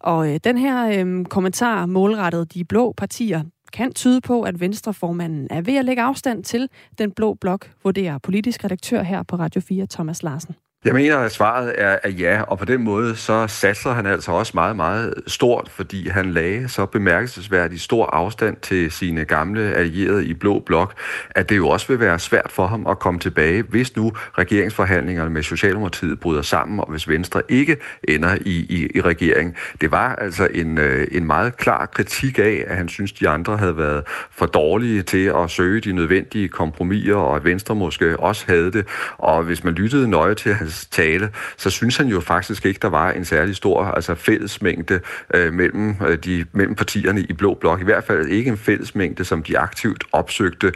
Og øh, den her øh, kommentar målrettet de blå partier kan tyde på, at Venstreformanden er ved at lægge afstand til den blå blok, vurderer politisk redaktør her på Radio 4, Thomas Larsen. Jeg mener, at svaret er, at ja, og på den måde så satser han altså også meget, meget stort, fordi han lagde så bemærkelsesværdig stor afstand til sine gamle allierede i Blå Blok, at det jo også vil være svært for ham at komme tilbage, hvis nu regeringsforhandlingerne med Socialdemokratiet bryder sammen, og hvis Venstre ikke ender i, i, i regering. Det var altså en, øh, en meget klar kritik af, at han synes, de andre havde været for dårlige til at søge de nødvendige kompromiser, og at Venstre måske også havde det. Og hvis man lyttede nøje til hans hans tale, så synes han jo faktisk ikke, der var en særlig stor altså fællesmængde øh, mellem, øh, de, mellem partierne i Blå Blok. I hvert fald ikke en fællesmængde, som de aktivt opsøgte.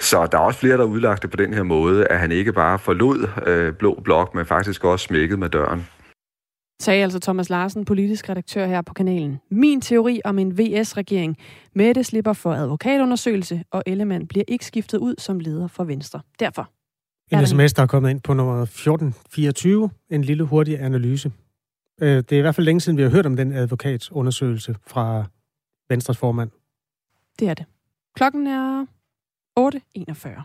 Så der er også flere, der udlagte på den her måde, at han ikke bare forlod øh, Blå Blok, men faktisk også smækket med døren sagde altså Thomas Larsen, politisk redaktør her på kanalen. Min teori om en VS-regering. Mette slipper for advokatundersøgelse, og Ellemann bliver ikke skiftet ud som leder for Venstre. Derfor en sms, der er kommet ind på nummer 1424. En lille hurtig analyse. Øh, det er i hvert fald længe siden, vi har hørt om den advokatsundersøgelse fra Venstres formand. Det er det. Klokken er 8.41.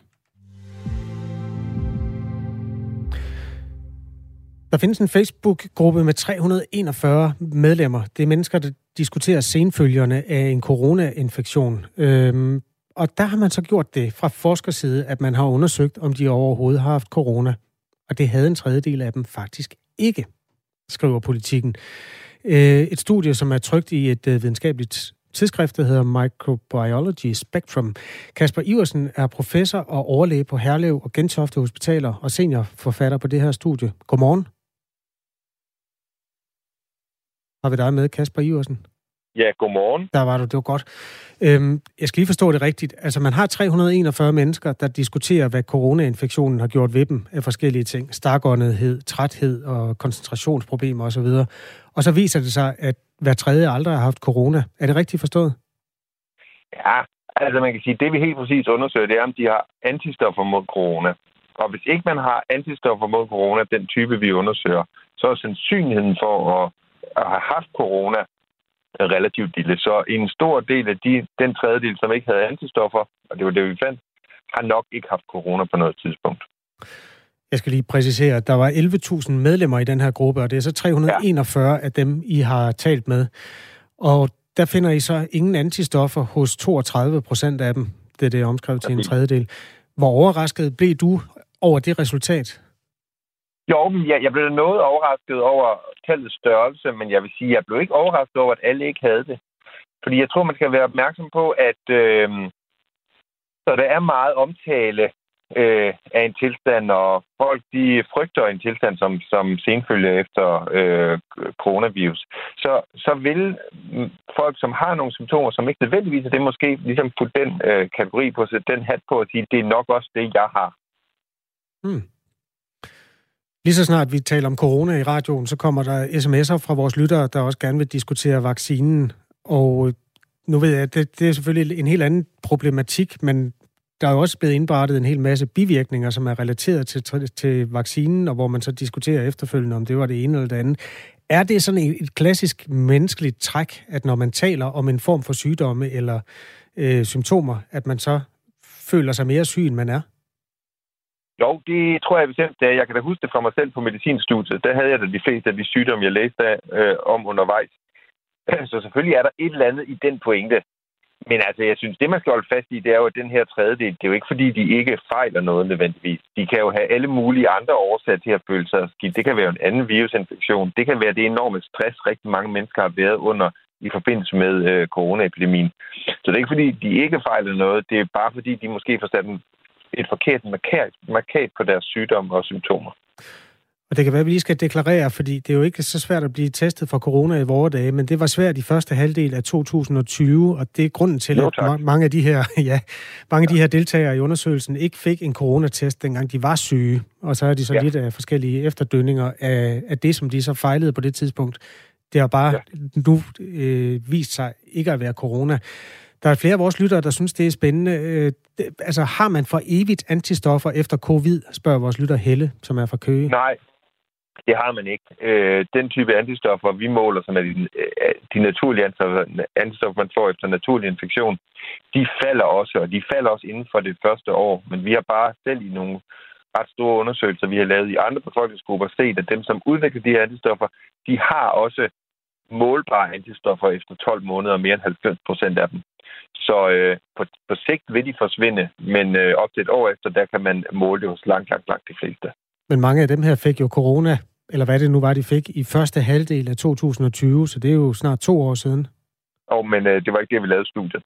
Der findes en Facebook-gruppe med 341 medlemmer. Det er mennesker, der diskuterer senfølgerne af en coronainfektion. Øhm, og der har man så gjort det fra forskerside, at man har undersøgt, om de overhovedet har haft corona. Og det havde en tredjedel af dem faktisk ikke, skriver politikken. Øh, et studie, som er trygt i et øh, videnskabeligt tidsskrift, der hedder Microbiology Spectrum. Kasper Iversen er professor og overlæge på Herlev og Gentofte Hospitaler og seniorforfatter på det her studie. Godmorgen. Har vi dig med, Kasper Iversen? Ja, godmorgen. Der var du, det var godt. Øhm, jeg skal lige forstå det rigtigt. Altså, man har 341 mennesker, der diskuterer, hvad coronainfektionen har gjort ved dem af forskellige ting. Stakåndethed, træthed og koncentrationsproblemer osv. Og så viser det sig, at hver tredje aldrig har haft corona. Er det rigtigt forstået? Ja, altså man kan sige, det vi helt præcis undersøger, det er, om de har antistoffer mod corona. Og hvis ikke man har antistoffer mod corona, den type vi undersøger, så er sandsynligheden for at, at have haft corona relativt lille. Så en stor del af de, den tredjedel, som ikke havde antistoffer, og det var det, vi fandt, har nok ikke haft corona på noget tidspunkt. Jeg skal lige præcisere, at der var 11.000 medlemmer i den her gruppe, og det er så 341 ja. af dem, I har talt med. Og der finder I så ingen antistoffer hos 32 procent af dem. Det er det omskrevet til en tredjedel. Hvor overrasket blev du over det resultat? Jo, men jeg, jeg blev noget overrasket over tallets størrelse, men jeg vil sige, at jeg blev ikke overrasket over, at alle ikke havde det. Fordi jeg tror, man skal være opmærksom på, at øh, så der er meget omtale øh, af en tilstand, og folk de frygter en tilstand som, som senfølge efter øh, coronavirus. Så, så vil folk, som har nogle symptomer, som ikke nødvendigvis er det, måske ligesom putte den øh, kategori på, sætte den hat på og sige, det er nok også det, jeg har. Hmm. Lige så snart vi taler om corona i radioen, så kommer der sms'er fra vores lyttere, der også gerne vil diskutere vaccinen. Og øh, nu ved jeg, at det, det er selvfølgelig en helt anden problematik, men der er jo også blevet indberettet en hel masse bivirkninger, som er relateret til, til, vaccinen, og hvor man så diskuterer efterfølgende, om det var det ene eller det andet. Er det sådan et klassisk menneskeligt træk, at når man taler om en form for sygdomme eller øh, symptomer, at man så føler sig mere syg, end man er? Jo, det tror jeg bestemt, det er. Jeg kan da huske det fra mig selv på medicinstudiet. Der havde jeg da de fleste af de sygdomme, jeg læste øh, om undervejs. Så selvfølgelig er der et eller andet i den pointe. Men altså, jeg synes, det man skal holde fast i, det er jo, at den her tredjedel, det er jo ikke fordi, de ikke fejler noget nødvendigvis. De kan jo have alle mulige andre årsager til at føle sig skidt. Det kan være en anden virusinfektion. Det kan være det enorme stress, rigtig mange mennesker har været under i forbindelse med øh, coronaepidemien. Så det er ikke fordi, de ikke fejler noget. Det er bare fordi, de måske får sat en et forkert markat, markat på deres sygdomme og symptomer. Og det kan være, at vi lige skal deklarere, fordi det er jo ikke så svært at blive testet for corona i vores dage, men det var svært i første halvdel af 2020, og det er grunden til, jo, at mange af de her, ja, mange af de her deltagere i undersøgelsen ikke fik en coronatest, dengang de var syge, og så er de så ja. lidt af forskellige efterdønninger af, af det, som de så fejlede på det tidspunkt. Det har bare ja. nu øh, vist sig ikke at være corona. Der er flere af vores lyttere, der synes, det er spændende. Øh, det, altså, har man for evigt antistoffer efter covid, spørger vores lytter Helle, som er fra Køge. Nej, det har man ikke. Øh, den type antistoffer, vi måler, som er de, øh, de naturlige antistoffer, man får efter naturlig infektion, de falder også, og de falder også inden for det første år. Men vi har bare selv i nogle ret store undersøgelser, vi har lavet i andre befolkningsgrupper, set, at dem, som udvikler de her antistoffer, de har også målbare antistoffer efter 12 måneder, og mere end 90 procent af dem. Så øh, på, på sigt vil de forsvinde, men øh, op til et år efter, der kan man måle det hos langt, langt, langt de fleste. Men mange af dem her fik jo corona, eller hvad det nu var, de fik, i første halvdel af 2020, så det er jo snart to år siden. Og, men øh, det var ikke det, vi lavede studiet.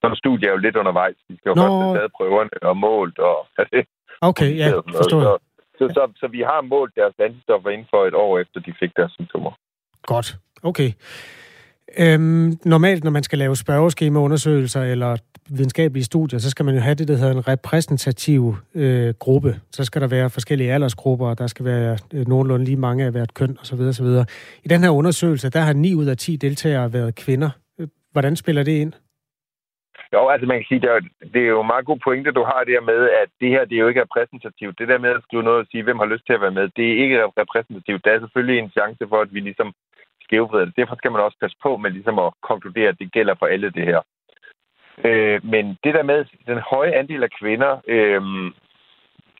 Så studie er jo lidt undervejs. Vi skal jo Nå... først have taget prøverne og målt. Og, okay, ja, forstår så, så, så, så vi har målt deres antistoffer inden for et år efter, de fik deres symptomer. Godt, okay. Øhm, normalt, når man skal lave spørgeskemaundersøgelser eller videnskabelige studier, så skal man jo have det, der hedder en repræsentativ øh, gruppe. Så skal der være forskellige aldersgrupper, og der skal være øh, nogenlunde lige mange af hvert køn osv. osv. I den her undersøgelse, der har 9 ud af 10 deltagere været kvinder. Hvordan spiller det ind? Jo, altså man kan sige, det er, det er jo meget god pointe, du har der med, at det her det er jo ikke repræsentativt. Det der med at skrive noget og sige, hvem har lyst til at være med, det er ikke repræsentativt. Der er selvfølgelig en chance for, at vi ligesom skævvridende. Derfor skal man også passe på med ligesom at konkludere, at det gælder for alle det her. Øh, men det der med den høje andel af kvinder, øh,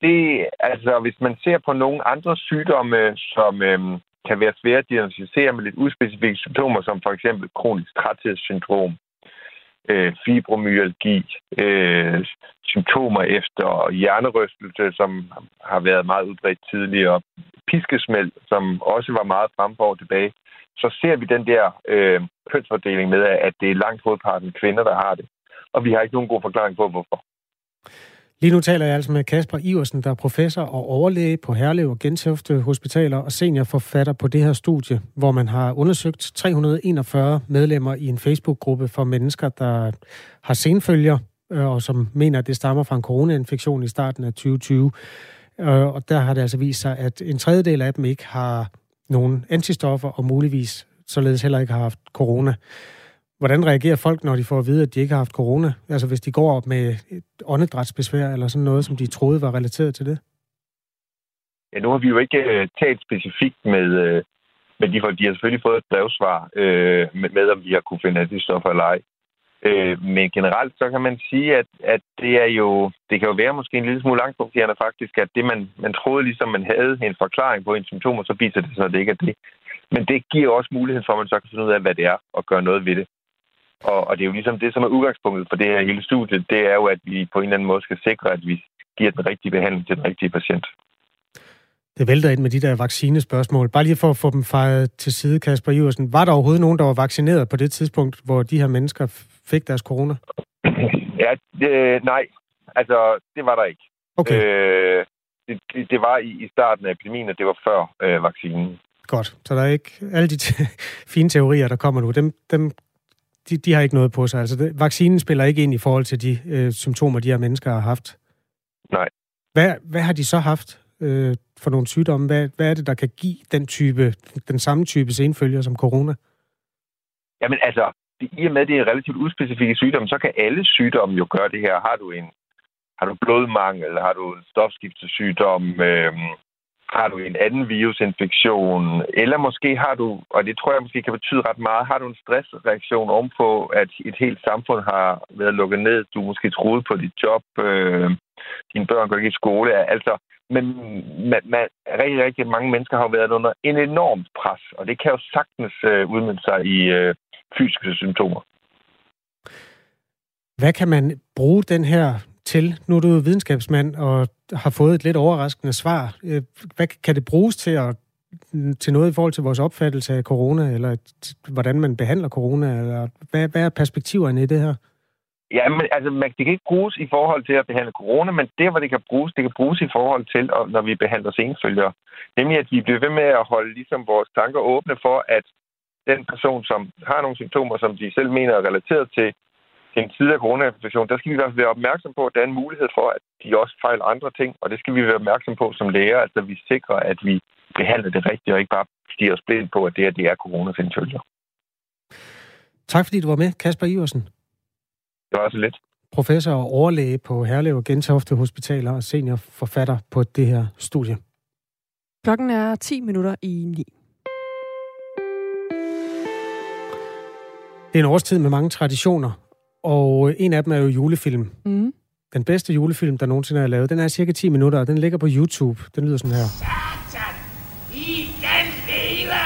det, altså hvis man ser på nogle andre sygdomme, som øh, kan være svære at diagnostisere med lidt uspecifikke symptomer, som for eksempel kronisk træthedssyndrom, øh, fibromyalgi, øh, symptomer efter hjernerystelse, som har været meget udbredt tidligere, piskesmæld, som også var meget frem for tilbage, så ser vi den der øh, kønsfordeling med, at det er langt hovedparten kvinder, der har det. Og vi har ikke nogen god forklaring på, hvorfor. Lige nu taler jeg altså med Kasper Iversen, der er professor og overlæge på Herlev og Gentofte Hospitaler og seniorforfatter på det her studie, hvor man har undersøgt 341 medlemmer i en Facebook-gruppe for mennesker, der har senfølger øh, og som mener, at det stammer fra en coronainfektion i starten af 2020. Øh, og der har det altså vist sig, at en tredjedel af dem ikke har nogen antistoffer og muligvis således heller ikke har haft corona. Hvordan reagerer folk, når de får at vide, at de ikke har haft corona? Altså hvis de går op med et åndedrætsbesvær eller sådan noget, som de troede var relateret til det? Ja, nu har vi jo ikke uh, talt specifikt med, uh, med de folk. De har selvfølgelig fået et brevsvar uh, med, med, om vi har kunne finde antistoffer eller ej. Øh, men generelt så kan man sige, at, at det er jo, det kan jo være måske en lille smule angstprovokerende faktisk, at det man, man troede ligesom man havde en forklaring på en symptomer, så viser det sig, at det ikke er det. Men det giver også muligheden for, at man så kan finde ud af, hvad det er, og gøre noget ved det. Og, og det er jo ligesom det, som er udgangspunktet for det her hele studiet, det er jo, at vi på en eller anden måde skal sikre, at vi giver den rigtige behandling til den rigtige patient. Det vælter ind med de der vaccinespørgsmål. Bare lige for at få dem fejret til side, Kasper Iversen. Var der overhovedet nogen, der var vaccineret på det tidspunkt, hvor de her mennesker fik deres corona? Ja, det, nej. Altså, det var der ikke. Okay. Øh, det, det, det var i, i starten af epidemien, og det var før øh, vaccinen. Godt. Så der er ikke alle de fine teorier, der kommer nu, dem, dem de, de har ikke noget på sig. Altså, det, vaccinen spiller ikke ind i forhold til de øh, symptomer, de her mennesker har haft. Nej. Hvad, hvad har de så haft øh, for nogle sygdomme? Hvad, hvad er det, der kan give den type, den samme type senfølger som corona? Jamen altså, i og med, at det er relativt uspecifikke sygdomme, så kan alle sygdomme jo gøre det her. Har du en har du blodmangel, har du en stofskiftesygdom, øh, har du en anden virusinfektion, eller måske har du, og det tror jeg måske kan betyde ret meget, har du en stressreaktion ovenpå, at et helt samfund har været lukket ned, du måske troede på dit job, øh, dine børn går ikke i skole, altså, men man, man, rigtig, rigtig mange mennesker har været under en enormt pres, og det kan jo sagtens øh, udmynde sig i øh, fysiske symptomer. Hvad kan man bruge den her til? Nu er du videnskabsmand og har fået et lidt overraskende svar. Øh, hvad kan det bruges til at til noget i forhold til vores opfattelse af corona, eller hvordan man behandler corona, eller hvad, hvad er perspektiverne i det her? Ja, men altså, man, det kan ikke bruges i forhold til at behandle corona, men det, hvor det kan bruges, det kan bruges i forhold til, når vi behandler senfølgere. Nemlig, at vi bliver ved med at holde ligesom vores tanker åbne for, at den person, som har nogle symptomer, som de selv mener er relateret til den en tidligere coronainfektion, der skal vi i hvert fald være opmærksom på, at der er en mulighed for, at de også fejler andre ting, og det skal vi være opmærksom på som læger, altså vi sikrer, at vi behandler det rigtigt, og ikke bare stiger os blind på, at det, her, det er coronainfektion. Tak fordi du var med, Kasper Iversen. Det var så lidt. Professor og overlæge på Herlev og Gentofte Hospitaler og seniorforfatter på det her studie. Klokken er 10 minutter i 9. Det er en årstid med mange traditioner, og en af dem er jo julefilm. Mm. den bedste julefilm, der nogensinde er lavet. Den er cirka 10 minutter, og den ligger på YouTube. Den lyder sådan her. Satan! I den lille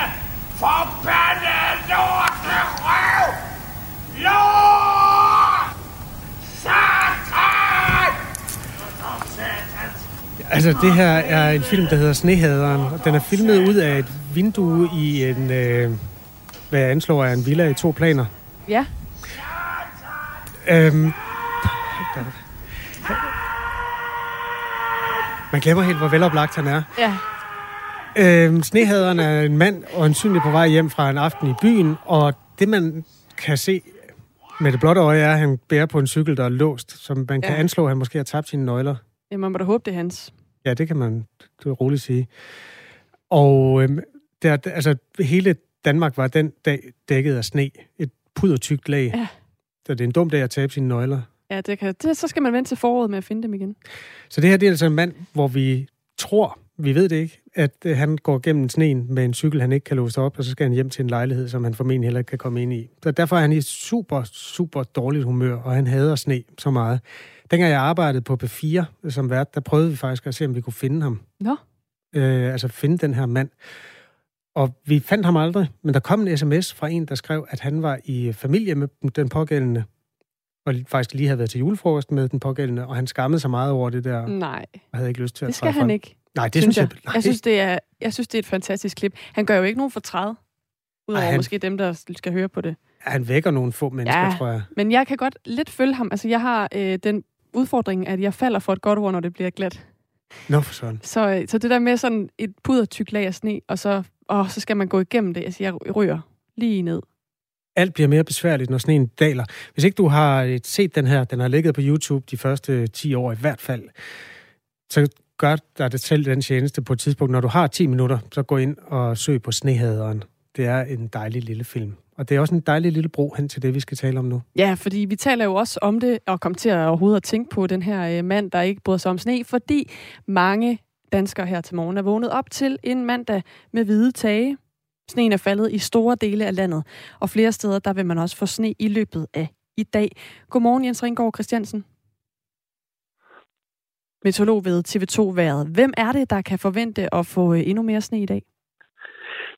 forbandede lorte røv! Lort! Satan! Altså, det her er en film, der hedder Snehaderen, og den er filmet ud af et vindue i en, øh, hvad jeg anslår er en villa i to planer. Ja. Øhm, man glemmer helt, hvor veloplagt han er. Ja. Øhm, snehaderen er en mand og en synlig på vej hjem fra en aften i byen, og det man kan se med det blotte øje er, at han bærer på en cykel, der er låst, som man kan Ja. anslå, at han måske har tabt sine nøgler. Ja, man må da håbe, det er hans. Ja, det kan man roligt sige. Og øhm, der, altså, hele Danmark var den dag dækket af sne. Et pudertykt lag. Ja. Så det er en dum dag at tabe sine nøgler. Ja, det kan, det, så skal man vente til foråret med at finde dem igen. Så det her det er altså en mand, hvor vi tror, vi ved det ikke, at øh, han går gennem sneen med en cykel, han ikke kan låse op, og så skal han hjem til en lejlighed, som han formentlig heller ikke kan komme ind i. Så derfor er han i super, super dårligt humør, og han hader sne så meget. Dengang jeg arbejdede på P4 som vært, der prøvede vi faktisk at se, om vi kunne finde ham. Nå. Øh, altså finde den her mand. Og vi fandt ham aldrig, men der kom en sms fra en, der skrev, at han var i familie med den pågældende, og faktisk lige havde været til julefrokost med den pågældende, og han skammede sig meget over det der, Nej, og havde ikke lyst til at det skal han frem. ikke. Nej, det synes jeg, jeg. Jeg synes, det er, jeg synes, det er et fantastisk klip. Han gør jo ikke nogen fortræd. Udover Ej, han- måske dem, der skal høre på det. Han vækker nogle få mennesker, Ja. tror jeg. Men jeg kan godt lidt følge ham. Altså, jeg har øh, den udfordring, at jeg falder for et godt ord, når det bliver glat. Nå, for sådan. Så, øh, så det der med sådan et pudertyk lag af sne, og så, åh, så skal man gå igennem det. Altså, jeg ryger lige ned. Alt bliver mere besværligt, når sneen daler. Hvis ikke du har øh, set den her, den har ligget på YouTube de første 10 år i hvert fald, så gør dig det selv den tjeneste på et tidspunkt. Når du har 10 minutter, så gå ind og søg på Snehaderen. Det er en dejlig lille film. Og det er også en dejlig lille bro hen til det, vi skal tale om nu. Ja, fordi vi taler jo også om det, og kom til at overhovedet at tænke på den her øh, mand, der ikke bryder sig om sne, fordi mange danskere her til morgen er vågnet op til en mandag med hvide tage. Sneen er faldet i store dele af landet, og flere steder der vil man også få sne i løbet af i dag. Godmorgen, Jens Ringgaard Christiansen. Meteorolog ved TV2 Været. Hvem er det, der kan forvente at få øh, endnu mere sne i dag?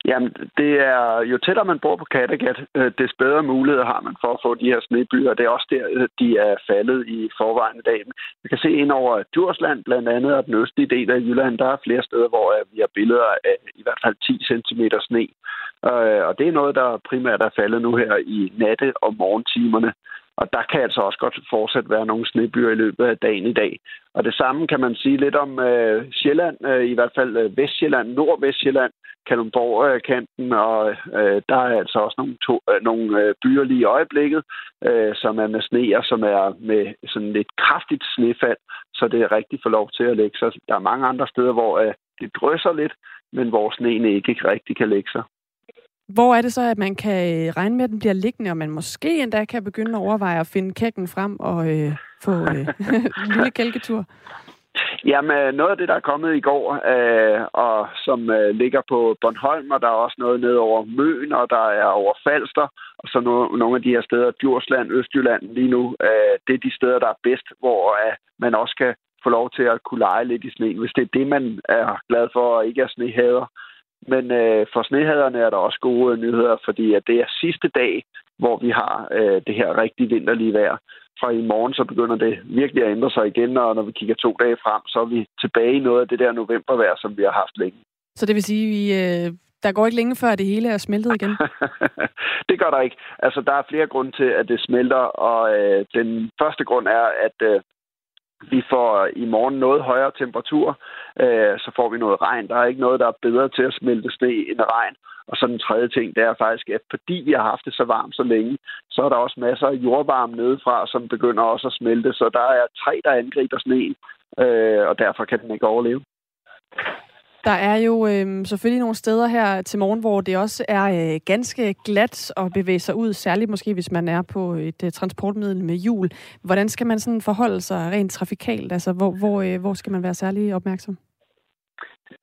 Jamen, det er jo tættere man bor på Kattegat, øh, des bedre muligheder har man for at få de her snebyer. Det er også der, øh, de er faldet i forvejen i dag. Vi kan se ind over Djursland, blandt andet, og den østlige del af Jylland, der er flere steder, hvor øh, vi har billeder af i hvert fald 10 cm sne. Øh, Og det er noget, der primært er faldet nu her i natte- og morgentimerne. Og der kan altså også godt fortsat være nogle snebyer i løbet af dagen i dag. Og det samme kan man sige lidt om øh, Sjælland, øh, i hvert fald øh, Vestjylland, Nordvestjylland, Kalundborg-kanten, og øh, der er altså også nogle, to, øh, nogle øh, byer lige i øjeblikket, øh, som er med sne, og som er med sådan lidt kraftigt snefald, så det er rigtig for lov til at lægge sig. Der er mange andre steder, hvor øh, det drysser lidt, men hvor sneen ikke rigtig kan lægge sig. Hvor er det så, at man kan øh, regne med, at den bliver liggende, og man måske endda kan begynde at overveje at finde kækken frem og øh, få øh, en lille kælketur? Jamen, øh, noget af det, der er kommet i går, øh, og som øh, ligger på Bornholm, og der er også noget ned over Møn, og der er over Falster, og så no- nogle af de her steder, Djursland, Østjylland lige nu, øh, det er de steder, der er bedst, hvor øh, man også kan få lov til at kunne lege lidt i sne, hvis det er det, man er glad for, og ikke er snehader. Men øh, for snehaderne er der også gode øh, nyheder, fordi at det er sidste dag, hvor vi har øh, det her rigtig vinterlige vejr. Fra i morgen så begynder det virkelig at ændre sig igen, og når vi kigger to dage frem, så er vi tilbage i noget af det der novembervejr, som vi har haft længe. Så det vil sige, at vi, øh, der går ikke længe før det hele er smeltet igen? det gør der ikke. Altså, der er flere grunde til, at det smelter, og øh, den første grund er, at øh, vi får øh, i morgen noget højere temperatur, øh, så får vi noget regn. Der er ikke noget, der er bedre til at smelte sne end regn. Og så den tredje ting, det er faktisk, at fordi vi har haft det så varmt så længe, så er der også masser af jordvarme nedefra, som begynder også at smelte. Så der er tre, der angriber sneen, øh, og derfor kan den ikke overleve. Der er jo øh, selvfølgelig nogle steder her til morgen, hvor det også er øh, ganske glat at bevæge sig ud, særligt måske hvis man er på et øh, transportmiddel med hjul. Hvordan skal man sådan forholde sig rent trafikalt? Altså, hvor, hvor, øh, hvor skal man være særlig opmærksom?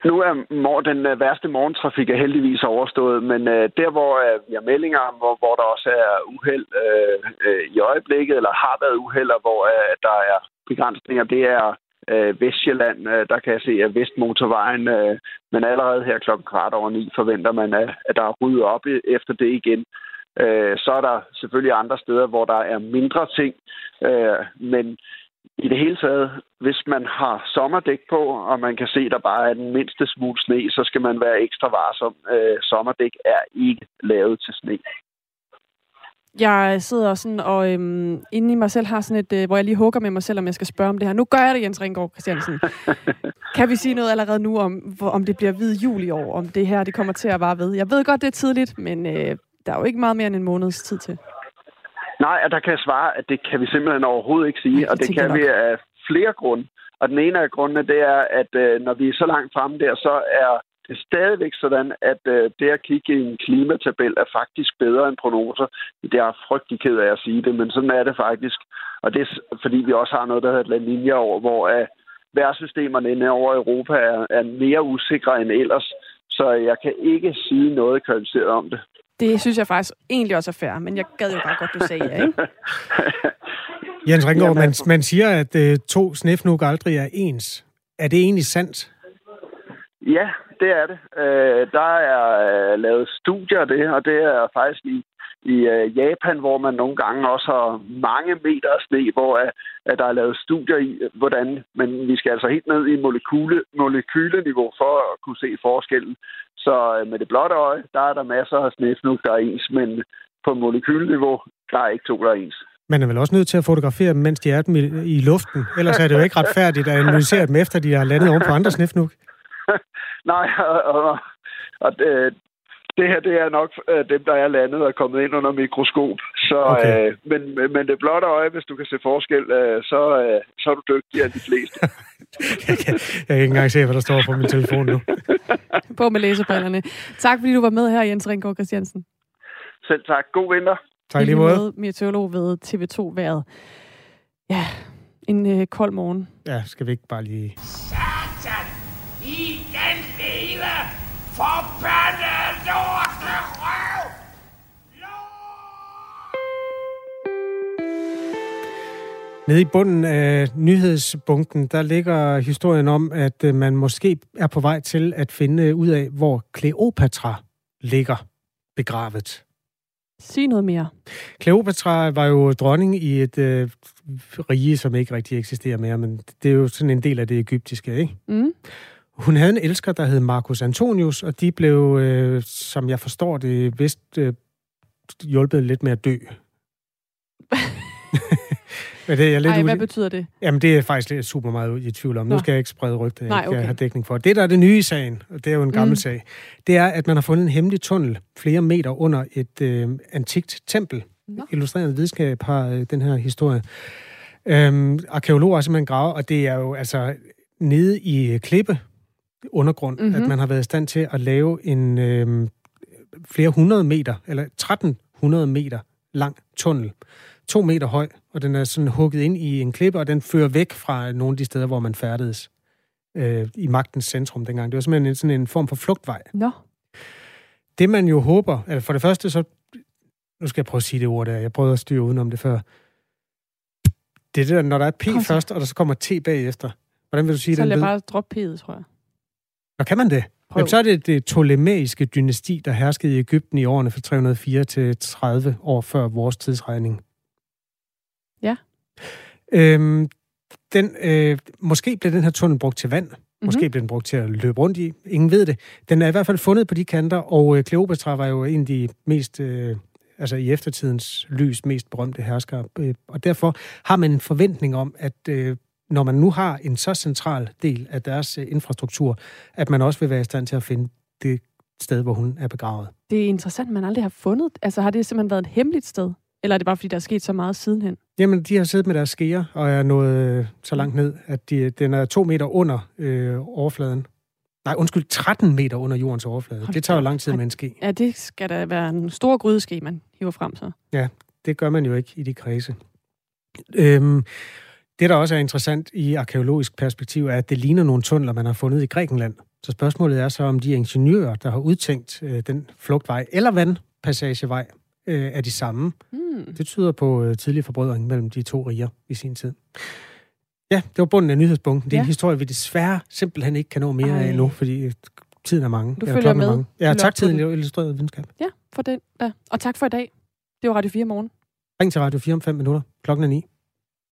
Nu er den øh, værste morgentrafik er heldigvis overstået, men øh, der, hvor øh, vi har meldinger om, hvor, hvor der også er uheld øh, øh, i øjeblikket, eller har været uheld, og hvor øh, der er begrænsninger, det er øh, Vestjylland. Øh, der kan jeg se, at Vestmotorvejen, øh, men allerede her klokken kvart over ni forventer man, at, at der er ryddet op efter det igen. Øh, så er der selvfølgelig andre steder, hvor der er mindre ting, øh, men i det hele taget, hvis man har sommerdæk på, og man kan se, at der bare er den mindste smule sne, så skal man være ekstra varsom. Øh, sommerdæk er ikke lavet til sne. Jeg sidder sådan og øhm, inde i mig selv har sådan et, øh, hvor jeg lige hugger med mig selv, om jeg skal spørge om det her. Nu gør jeg det, Jens Ringgaard Christiansen. kan vi sige noget allerede nu om, hvor, om det bliver hvid jul i år, om det her det kommer til at vare ved? Jeg ved godt, det er tidligt, men øh, der er jo ikke meget mere end en måneds tid til. Nej, og der kan jeg svare, at det kan vi simpelthen overhovedet ikke sige, og det kan vi af flere grunde. Og den ene af grundene, det er, at øh, når vi er så langt fremme der, så er det er stadigvæk sådan, at øh, det at kigge i en klimatabel er faktisk bedre end prognoser. Det er frygtelig ked af at sige det, men sådan er det faktisk. Og det er fordi, vi også har noget, der hedder La Nina over, hvor øh, værsystemerne inde over Europa er, er mere usikre end ellers. Så jeg kan ikke sige noget kvalificeret om det. Det synes jeg faktisk egentlig også er fair, men jeg gad jo bare godt, du sagde ja, ikke? Jens Ringgaard, man, man siger, at øh, to snefnug aldrig er ens. Er det egentlig sandt? Ja, det er det. Øh, der er øh, lavet studier af det, og det er faktisk i, i øh, Japan, hvor man nogle gange også har mange meter sne, hvor øh, at der er lavet studier i, øh, hvordan, men vi skal altså helt ned i molekyle, molekyleniveau for at kunne se forskellen. Så øh, med det blotte øje, der er der masser af snefnug, der er ens, men på molekyleniveau, der er ikke to, der er ens. Man er vel også nødt til at fotografere dem, mens de er dem i, i luften. Ellers er det jo ikke retfærdigt at analysere dem, efter de har landet oven på andre snefnug. Nej, og, og, og det, det her det er nok øh, dem, der er landet og kommet ind under mikroskop. Så, okay. øh, men, men det blotte øje, hvis du kan se forskel, øh, så, øh, så er du dygtigere end de fleste. jeg, kan, jeg kan ikke engang se, hvad der står på min telefon nu. på med læsebrillerne. Tak fordi du var med her, Jens Ringgaard Christiansen. Selv tak. God vinter. Tak lige måde. Meteorolog ved TV2-været. Ja, en øh, kold morgen. Ja, skal vi ikke bare lige... Satan! I lille forbandede lorte røv! Nede i bunden af nyhedsbunken, der ligger historien om, at øh, man måske er på vej til at finde ud af, hvor Kleopatra ligger begravet. Sig noget mere. Kleopatra var jo dronning i et øh, rige, som ikke rigtig eksisterer mere, men det er jo sådan en del af det egyptiske, ikke? Mm. Hun havde en elsker, der hed Marcus Antonius, og de blev, øh, som jeg forstår det, vist øh, hjulpet lidt med at dø. Men det er lidt Ej, hvad betyder det? Jamen, det er faktisk lidt super meget i tvivl om. Nå. Nu skal jeg ikke sprede rygter, jeg Nej, okay. har dækning for. Det, der er det nye i sagen, og det er jo en gammel mm. sag, det er, at man har fundet en hemmelig tunnel flere meter under et øh, antikt tempel. Nå. Illustreret videnskab har øh, den her historie. Øhm, arkeologer har simpelthen gravet, og det er jo altså nede i klippe, undergrund, mm-hmm. at man har været i stand til at lave en øh, flere hundrede meter, eller 1300 meter lang tunnel. To meter høj, og den er sådan hugget ind i en klippe, og den fører væk fra nogle af de steder, hvor man færdedes øh, i magtens centrum dengang. Det var simpelthen en, sådan en form for flugtvej. Nå. Det man jo håber, altså for det første så, nu skal jeg prøve at sige det ord der, jeg prøvede at styre udenom det før. Det er det der, når der er P Kom først, og der så kommer T bagefter. Hvordan vil du sige det? Så lad bare droppe P'et, tror jeg. Og kan man det? Jamen, så er det det Ptolemæiske dynasti, der herskede i Ægypten i årene fra 304 til 30 år før vores tidsregning. Ja. Øhm, den, øh, måske blev den her tunnel brugt til vand. Mm-hmm. Måske blev den brugt til at løbe rundt i. Ingen ved det. Den er i hvert fald fundet på de kanter, og øh, Kleopatra var jo en af de mest... Øh, altså i eftertidens lys mest berømte hersker. Øh, og derfor har man en forventning om, at øh, når man nu har en så central del af deres øh, infrastruktur, at man også vil være i stand til at finde det sted, hvor hun er begravet. Det er interessant, man aldrig har fundet. Altså har det simpelthen været et hemmeligt sted? Eller er det bare, fordi der er sket så meget sidenhen? Jamen, de har siddet med deres skeer og er nået øh, så langt ned, at de, den er to meter under øh, overfladen. Nej, undskyld, 13 meter under jordens overflade. Hold det tager jo lang tid med en ske. Ja, det skal da være en stor grydeske, man hiver frem så. Ja, det gør man jo ikke i de kredse. Øhm, det, der også er interessant i arkeologisk perspektiv, er, at det ligner nogle tunneler, man har fundet i Grækenland. Så spørgsmålet er så, om de ingeniører, der har udtænkt øh, den flugtvej eller vandpassagevej, øh, er de samme. Hmm. Det tyder på øh, tidlig forbrødring mellem de to riger i sin tid. Ja, det var bunden af nyhedsbunken. Det er Ja. en historie, vi desværre simpelthen ikke kan nå mere Ej. af nu, fordi øh, tiden er mange. Du Eller følger er med. Mange. Ja, tak til den. Illustreret Videnskab. Ja, for den da. Og tak for i dag. Det var Radio 4 morgen. Ring til Radio 4 om 5 minutter. Klokken er 9.